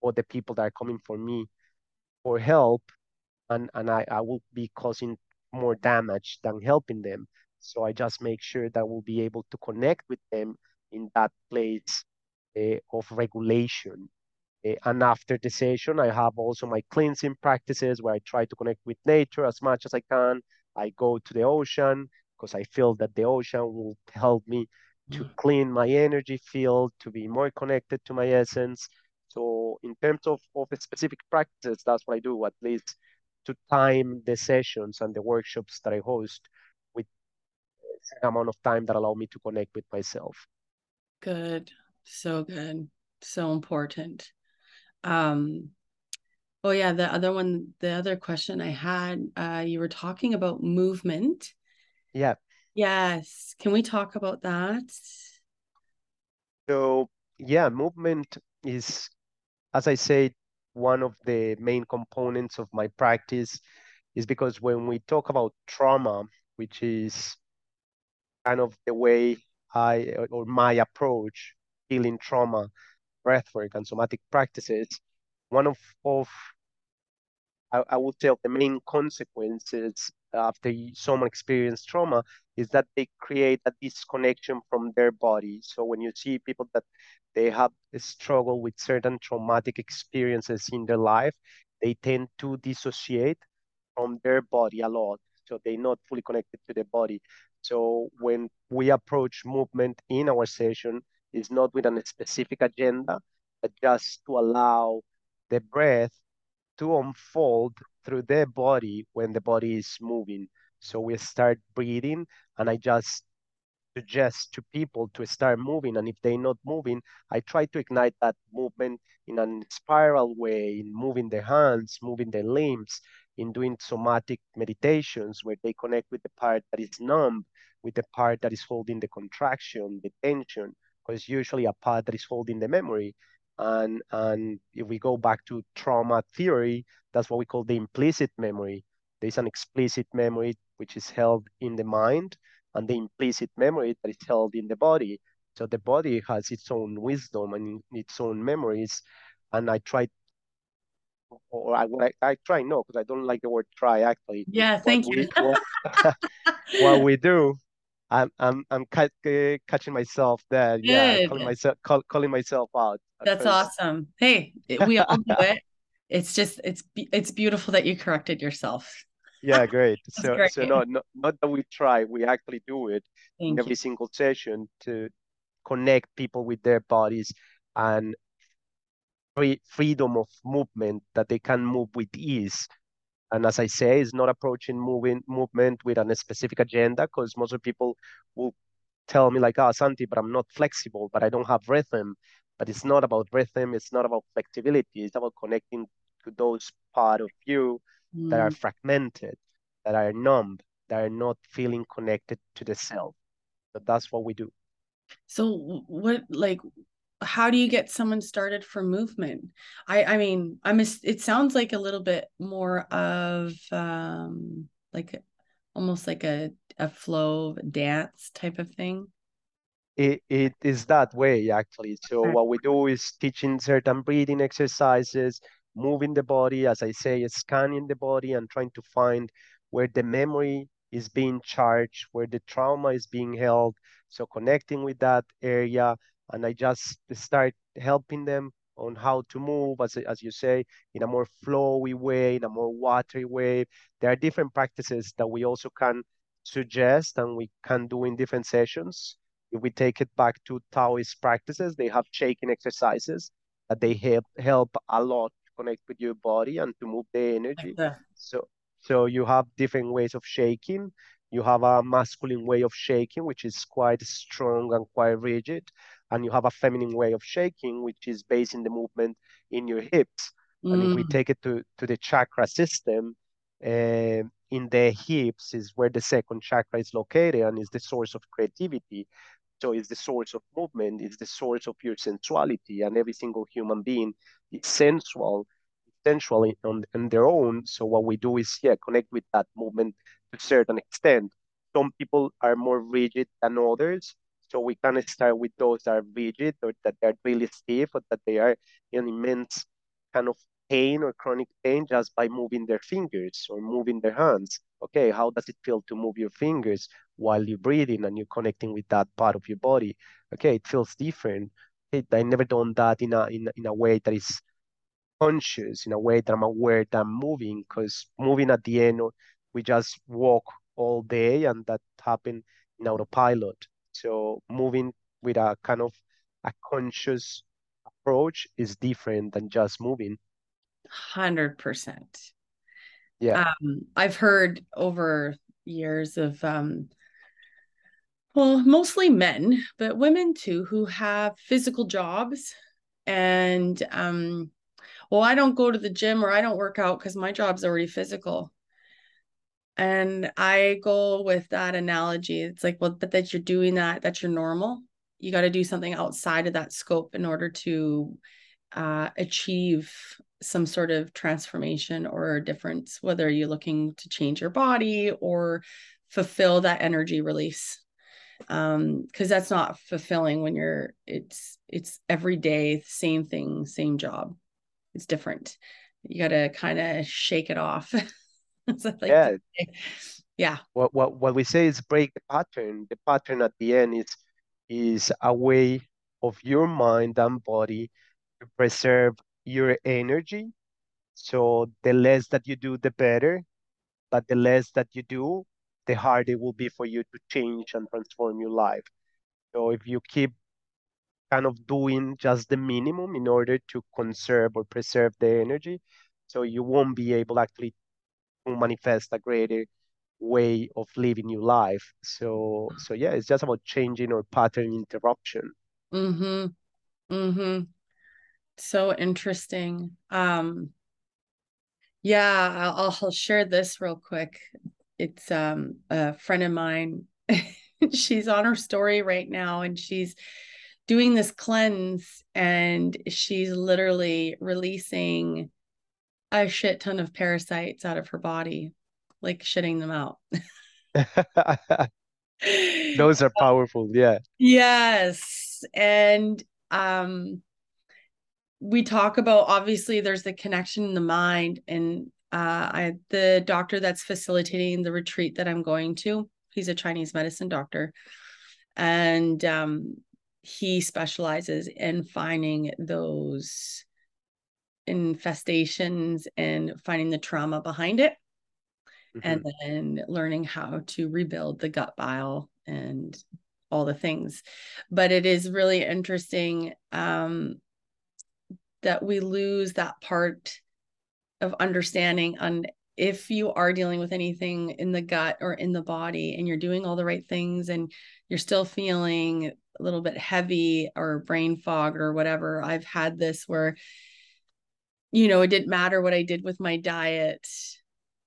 for the people that are coming for me for help and and I, I will be causing more damage than helping them so i just make sure that we'll be able to connect with them in that place uh, of regulation Eh, and after the session i have also my cleansing practices where i try to connect with nature as much as i can i go to the ocean because i feel that the ocean will help me to mm. clean my energy field, to be more connected to my essence. So in terms of, of specific practices, that's what I do, at least to time the sessions and the workshops that I host with an amount of time that allow me to connect with myself. Good. So good. So important. Um oh yeah, the other one, the other question I had, uh, you were talking about movement. Yeah. Yes. Can we talk about that? So, yeah, movement is, as I said, one of the main components of my practice is because when we talk about trauma, which is kind of the way I or my approach healing trauma, breathwork and somatic practices, one of, of I, I would say the main consequences after someone experienced trauma is that they create a disconnection from their body. So when you see people that they have a struggle with certain traumatic experiences in their life, they tend to dissociate from their body a lot. So they're not fully connected to the body. So when we approach movement in our session, it's not with a specific agenda, but just to allow the breath to unfold through their body when the body is moving. So we start breathing, and I just suggest to people to start moving. And if they're not moving, I try to ignite that movement in a spiral way, in moving their hands, moving their limbs, in doing somatic meditations where they connect with the part that is numb, with the part that is holding the contraction, the tension, because usually a part that is holding the memory. And, and if we go back to trauma theory, that's what we call the implicit memory. There's an explicit memory which is held in the mind, and the implicit memory that is held in the body. So the body has its own wisdom and its own memories. And I try, or I, I, I try no, because I don't like the word try actually. Yeah, thank what you. We, what, what we do I'm I'm I'm ca- catching myself there. Good. Yeah, calling myself call, calling myself out. That's awesome. Hey, we all do it. It's just it's it's beautiful that you corrected yourself. Yeah, great. so great. so no, not not that we try, we actually do it Thank in every you. single session to connect people with their bodies and free freedom of movement that they can move with ease and as I say, it's not approaching moving movement with a specific agenda because most of people will tell me like, oh, Santi, but I'm not flexible, but I don't have rhythm. But it's not about rhythm. It's not about flexibility. It's about connecting to those part of you mm. that are mm. fragmented, that are numb, that are not feeling connected to the self. So that's what we do. So what like how do you get someone started for movement? I i mean i'm a, it sounds like a little bit more of um like almost like a a flow dance type of thing. It, it is that way actually. So what we do is teaching certain breathing exercises moving the body as i say scanning the body and trying to find where the memory is being charged, where the trauma is being held. So connecting with that area, and I just start helping them on how to move, as, as you say, in a more flowy way, in a more watery way. There are different practices that we also can suggest and we can do in different sessions. If we take it back to Taoist practices, they have shaking exercises that they help help a lot to connect with your body and to move the energy. So so you have different ways of shaking. You have a masculine way of shaking, which is quite strong and quite rigid and you have a feminine way of shaking, which is basing the movement in your hips. Mm. And if we take it to, to the chakra system, uh, in the hips is where the second chakra is located and is the source of creativity. So it's the source of movement, it's the source of your sensuality, and every single human being is sensual, sensual on, on their own. So what we do is yeah, connect with that movement to a certain extent. Some people are more rigid than others. So we can start with those that are rigid or that they're really stiff or that they are in immense kind of pain or chronic pain just by moving their fingers or moving their hands. Okay, how does it feel to move your fingers while you're breathing and you're connecting with that part of your body? Okay, it feels different. It, I never done that in a in, in a way that is conscious, in a way that I'm aware that I'm moving, because moving at the end, we just walk all day and that happened in autopilot. So moving with a kind of a conscious approach is different than just moving. Hundred percent. Yeah. Um, I've heard over years of um well, mostly men, but women too, who have physical jobs and um well, I don't go to the gym or I don't work out because my job's already physical. And I go with that analogy. It's like, well, but that you're doing that, that's your normal. You got to do something outside of that scope in order to uh, achieve some sort of transformation or difference, whether you're looking to change your body or fulfill that energy release. Um, because that's not fulfilling when you're it's it's every day, same thing, same job. It's different. You got to kind of shake it off. like yeah. Yeah. What, what what we say is break the pattern. The pattern at the end is is a way of your mind and body to preserve your energy. So the less that you do, the better. But the less that you do, the harder it will be for you to change and transform your life. So if you keep kind of doing just the minimum in order to conserve or preserve the energy, so you won't be able actually manifest a greater way of living your life. So so yeah, it's just about changing or pattern interruption. Mm-hmm. Mm-hmm. So interesting. Um yeah, I'll, I'll share this real quick. It's um a friend of mine. she's on her story right now and she's doing this cleanse and she's literally releasing a shit ton of parasites out of her body, like shitting them out. Those are powerful, yeah. Yes. And um we talk about obviously there's the connection in the mind and uh I the doctor that's facilitating the retreat that I'm going to, he's a Chinese medicine doctor. And um he specializes in finding those infestations and finding the trauma behind it mm-hmm. and then learning how to rebuild the gut bile and all the things but it is really interesting um, that we lose that part of understanding on if you are dealing with anything in the gut or in the body and you're doing all the right things and you're still feeling a little bit heavy or brain fog or whatever i've had this where you know, it didn't matter what I did with my diet.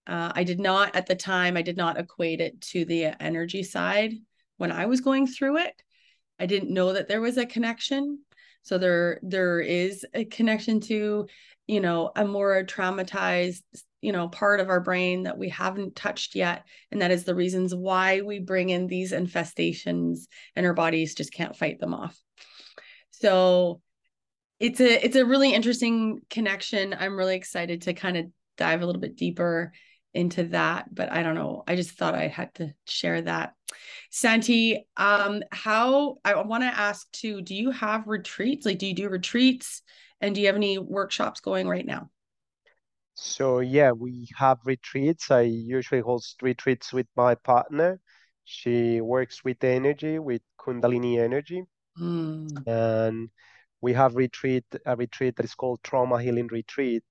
Uh, I did not at the time, I did not equate it to the energy side when I was going through it. I didn't know that there was a connection. So there there is a connection to, you know, a more traumatized, you know, part of our brain that we haven't touched yet. And that is the reasons why we bring in these infestations and our bodies just can't fight them off. So it's a it's a really interesting connection. I'm really excited to kind of dive a little bit deeper into that, but I don't know. I just thought I had to share that. Santi, um, how I want to ask too, do you have retreats? Like, do you do retreats? And do you have any workshops going right now? So yeah, we have retreats. I usually host retreats with my partner. She works with energy, with Kundalini energy. Mm. And we have retreat a retreat that is called Trauma Healing Retreat.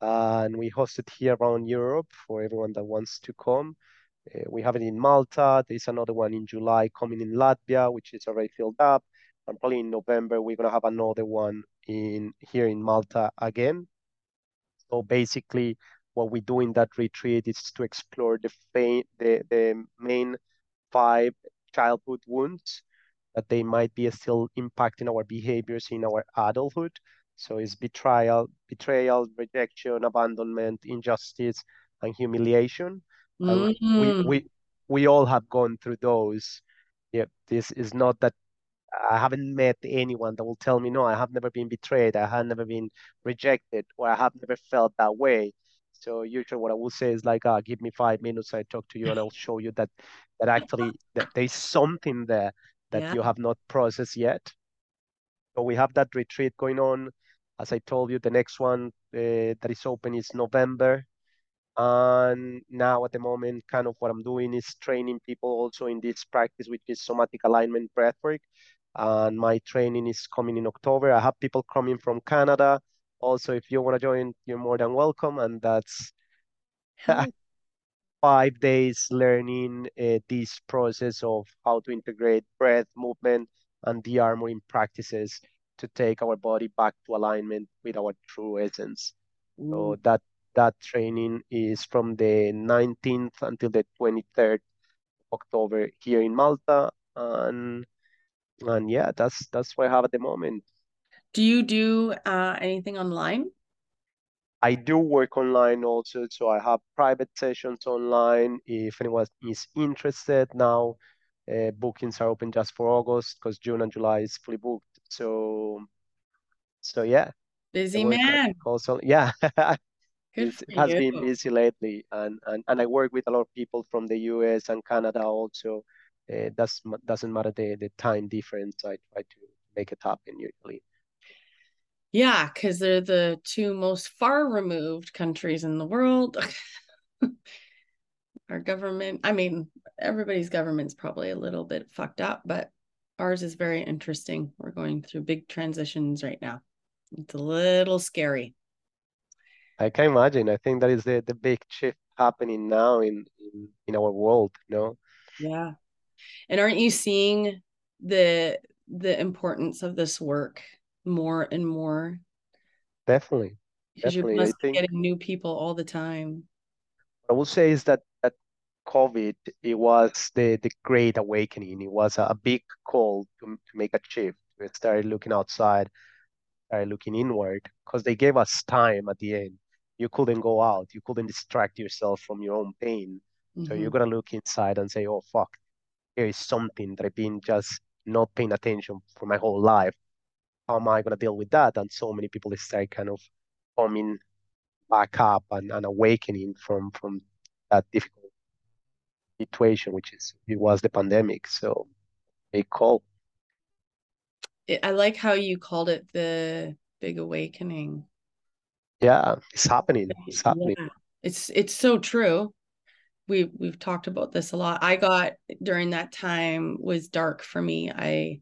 And we host it here around Europe for everyone that wants to come. Uh, we have it in Malta. There's another one in July coming in Latvia, which is already filled up. And probably in November, we're going to have another one in here in Malta again. So basically, what we do in that retreat is to explore the, the, the main five childhood wounds that they might be still impacting our behaviors in our adulthood. So it's betrayal, betrayal, rejection, abandonment, injustice, and humiliation. And we, Mm. we, we all have gone through those. Yeah, this is not that I haven't met anyone that will tell me, no, I have never been betrayed, I have never been rejected, or I have never felt that way. So usually what I will say is like, uh, give me five minutes, I talk to you and I'll show you that that actually that there's something there that Yeah. you have not processed yet. So we have that retreat going on. As I told you, the next one uh, that is open is November. And now at the moment, kind of what I'm doing is training people also in this practice, which is somatic alignment breathwork. And my training is coming in October. I have people coming from Canada. Also, if you want to join, you're more than welcome. And that's five days learning uh, this process of how to integrate breath, movement, and de-armoring practices to take our body back to alignment with our true essence. So that that training is from the 19th until the 23rd October here in Malta, and and yeah, that's that's what I have at the moment. Do you do uh, anything online? I do work online also, so I have private sessions online. If anyone is interested now, uh, bookings are open just for August because June and July is fully booked. So, so yeah, Busy man. also. Yeah, Good it's, for it has you. been busy lately, and, and and I work with a lot of people from the US and Canada also. Uh, that's doesn't matter the the time difference. I try to make it happen usually. Yeah, because they're the two most far removed countries in the world. Our government, I mean, everybody's government's probably a little bit fucked up, but ours is very interesting. We're going through big transitions right now. It's a little scary. I can imagine. I think that is the, the big shift happening now in, in, in our world, you know? Yeah. And aren't you seeing the the importance of this work more and more? Definitely. Because you Definitely. must I be think getting new people all the time. what I will say is that that COVID, it was the, the great awakening. It was a, a big call to, to make a shift. We started looking outside, started looking inward, because they gave us time at the end. You couldn't go out. You couldn't distract yourself from your own pain. So you're mm-hmm. going to look inside and say, oh fuck, here is something that I've been just not paying attention for my whole life. How am I gonna deal with that? And so many people start kind of coming back up and, and awakening from from that difficult situation, which is it was the pandemic. So big call. I like how you called it the big awakening. Yeah, it's happening. It's happening. Yeah. It's it's so true. We we've talked about this a lot. I got during that time was dark for me. I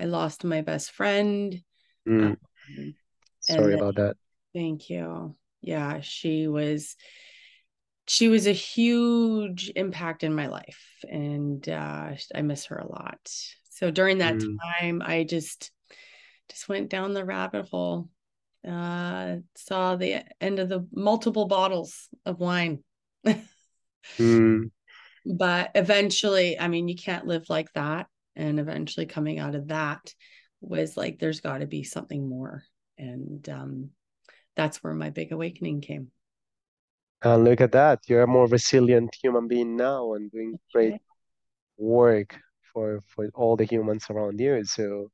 I lost my best friend. Mm, Um, sorry then- about that. Thank you. Yeah, she was she was a huge impact in my life and uh I miss her a lot. So during that Mm. time I just just went down the rabbit hole. Uh saw the end of the multiple bottles of wine. Mm, but eventually, I mean, you can't live like that and eventually coming out of that was like there's got to be something more and um that's where my big awakening came. and look at that. You're a more resilient human being now and doing great work for for all the humans around you. So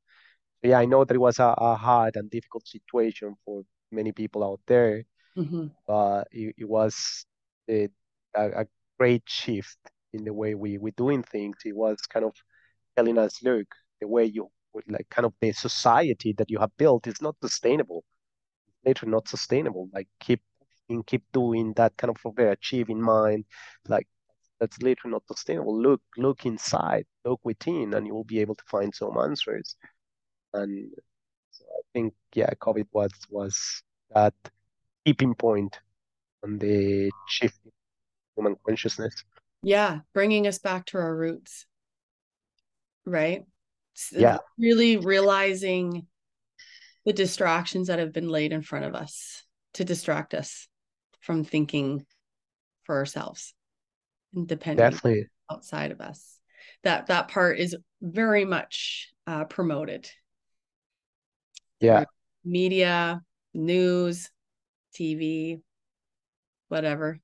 yeah, I know that it was a, a hard and difficult situation for many people out there, Mhm. but it, it was a, a great shift in the way we we're doing things. It was kind of telling us, look, the way you like kind of the society that you have built is not sustainable. Literally not sustainable. Like keep and keep doing that kind of overachieve in mind. Like that's literally not sustainable. Look, look inside, look within, and you will be able to find some answers. And so I think, yeah, COVID was was that tipping point on the shift in human consciousness. Yeah, bringing us back to our roots, right? Yeah, really realizing the distractions that have been laid in front of us to distract us from thinking for ourselves and depending definitely outside of us. That that part is very much uh, promoted. Yeah, media, news, TV, whatever,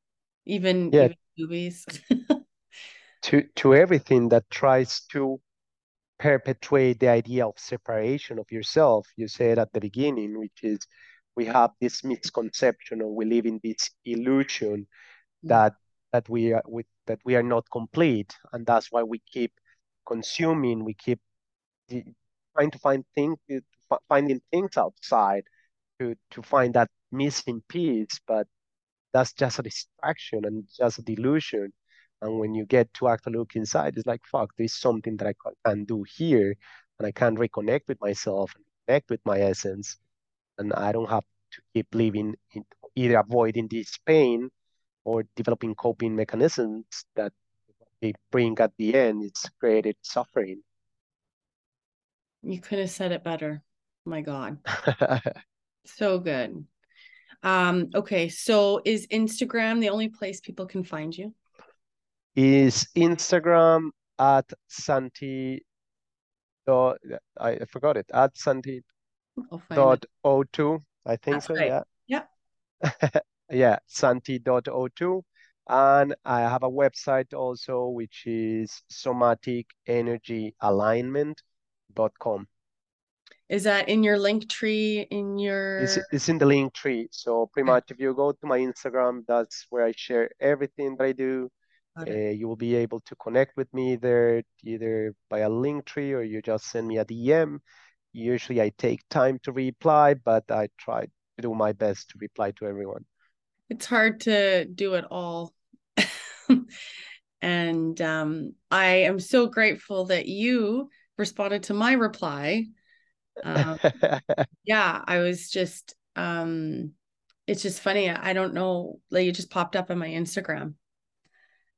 even, yeah. even movies. to to everything that tries to perpetuate the idea of separation of yourself. You said at the beginning, which is we have this misconception or we live in this illusion mm. that that we are with that we are not complete and that's why we keep consuming we keep trying to find things finding things outside to to find that missing piece but that's just a distraction and just a delusion and when you get to actually look inside it's like fuck there's something that i can do here and i can reconnect with myself and connect with my essence and I don't have to keep living in either avoiding this pain or developing coping mechanisms that they bring at the end. It's created suffering. You could have said it better. my God. so good. Um, okay, so is Instagram the only place people can find you? Is Instagram at Santi dot I forgot it at Santi oh, dot o two. I think That's so. Right. Yeah. Yeah. yeah. Santi dot o two. And I have a website also, which is somaticenergyalignment.com. Is that in your link tree in your it's, it's in the link tree. So pretty much if you go to my Instagram, that's where I share everything that I do. Uh, you will be able to connect with me there either by a link tree or you just send me a DM Usually I take time to reply, but I try to do my best to reply to everyone. It's hard to do it all. and um, I am so grateful that you responded to my reply. Um, yeah, I was just, um, it's just funny. I don't know, like it just popped up on my Instagram.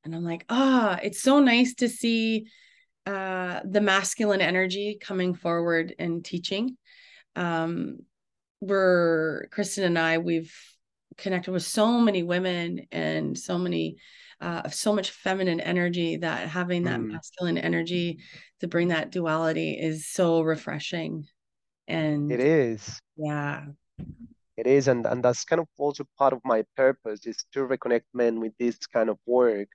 And I'm like, ah, it's so nice to see uh, the masculine energy coming forward and teaching. Um, we're Kristen and I, we've connected with so many women and so many uh, so much feminine energy that having that mm. masculine energy to bring that duality is so refreshing and it is yeah it is and and that's kind of also part of my purpose is to reconnect men with this kind of work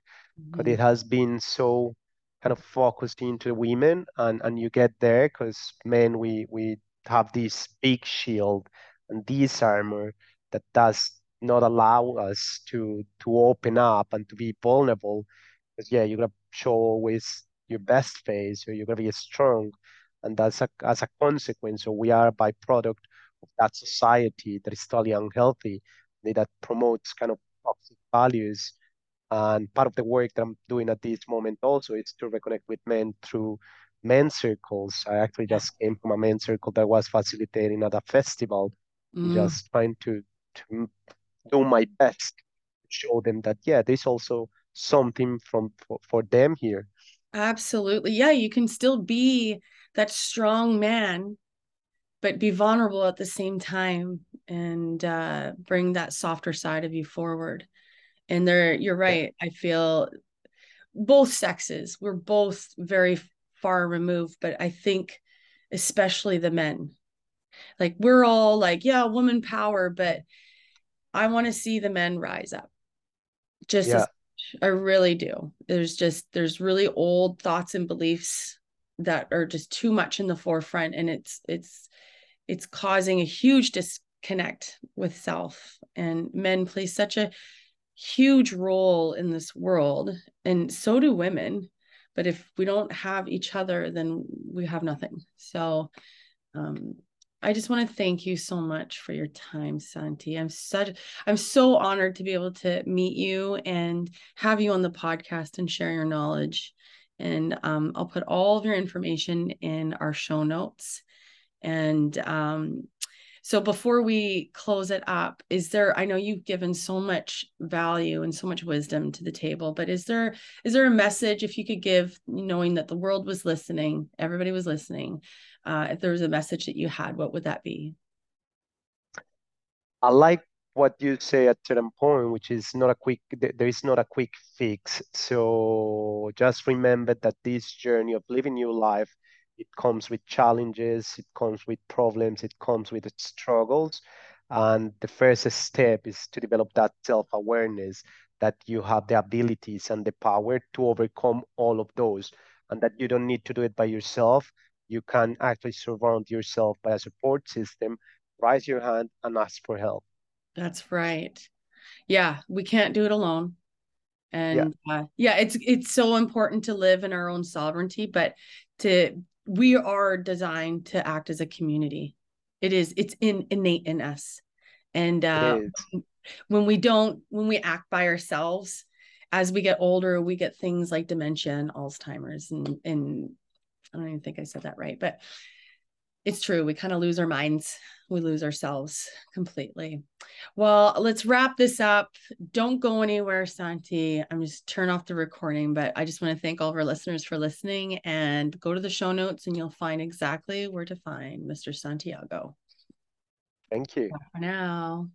because it has been so kind of focused into women and and you get there because men we we have this big shield and this armor that does not allow us to to open up and to be vulnerable. Because yeah you're gonna show always your best face or you're gonna be strong. And that's a, as a consequence so we are a byproduct of that society that is totally unhealthy that promotes kind of toxic values and part of the work that I'm doing at this moment also is to reconnect with men through men's circles. I actually just came from a men's circle that was facilitating at a festival, mm. just trying to, to do my best to show them that, yeah, there's also something from for, for them here. Absolutely. Yeah, you can still be that strong man, but be vulnerable at the same time and uh, bring that softer side of you forward and there you're right i feel both sexes we're both very far removed but i think especially the men. Like we're all like yeah woman power but i want to see the men rise up. Just yeah. as i really do. There's just there's really old thoughts and beliefs that are just too much in the forefront and it's it's it's causing a huge disconnect with self. And men play such a huge role in this world, and so do women. But if we don't have each other, then we have nothing. So, um, I just want to thank you so much for your time, Santi. I'm such I'm so honored to be able to meet you and have you on the podcast and share your knowledge. And um, I'll put all of your information in our show notes. And um, so before we close it up, is there I know you've given so much value and so much wisdom to the table, but is there is there a message if you could give knowing that the world was listening, everybody was listening, uh, if there was a message that you had, what would that be? I like what you say at certain point, which is not a quick, there is not a quick fix. So just remember that this journey of living your life, it comes with challenges, it comes with problems, it comes with struggles. And the first step is to develop that self-awareness that you have the abilities and the power to overcome all of those and that you don't need to do it by yourself you can actually surround yourself by a support system, raise your hand and ask for help. That's right. Yeah, we can't do it alone. And yeah. Uh, yeah, it's it's so important to live in our own sovereignty, but to we are designed to act as a community. It is it's in innate in us. And uh when we don't when we act by ourselves, as we get older, we get things like dementia and Alzheimer's and and I don't even think I said that right, but it's true. We kind of lose our minds. We lose ourselves completely. Well, let's wrap this up. Don't go anywhere, Santi. I'm just turn off the recording, but I just want to thank all of our listeners for listening and go to the show notes and you'll find exactly where to find Mr. Santiago. Thank you. Bye for now.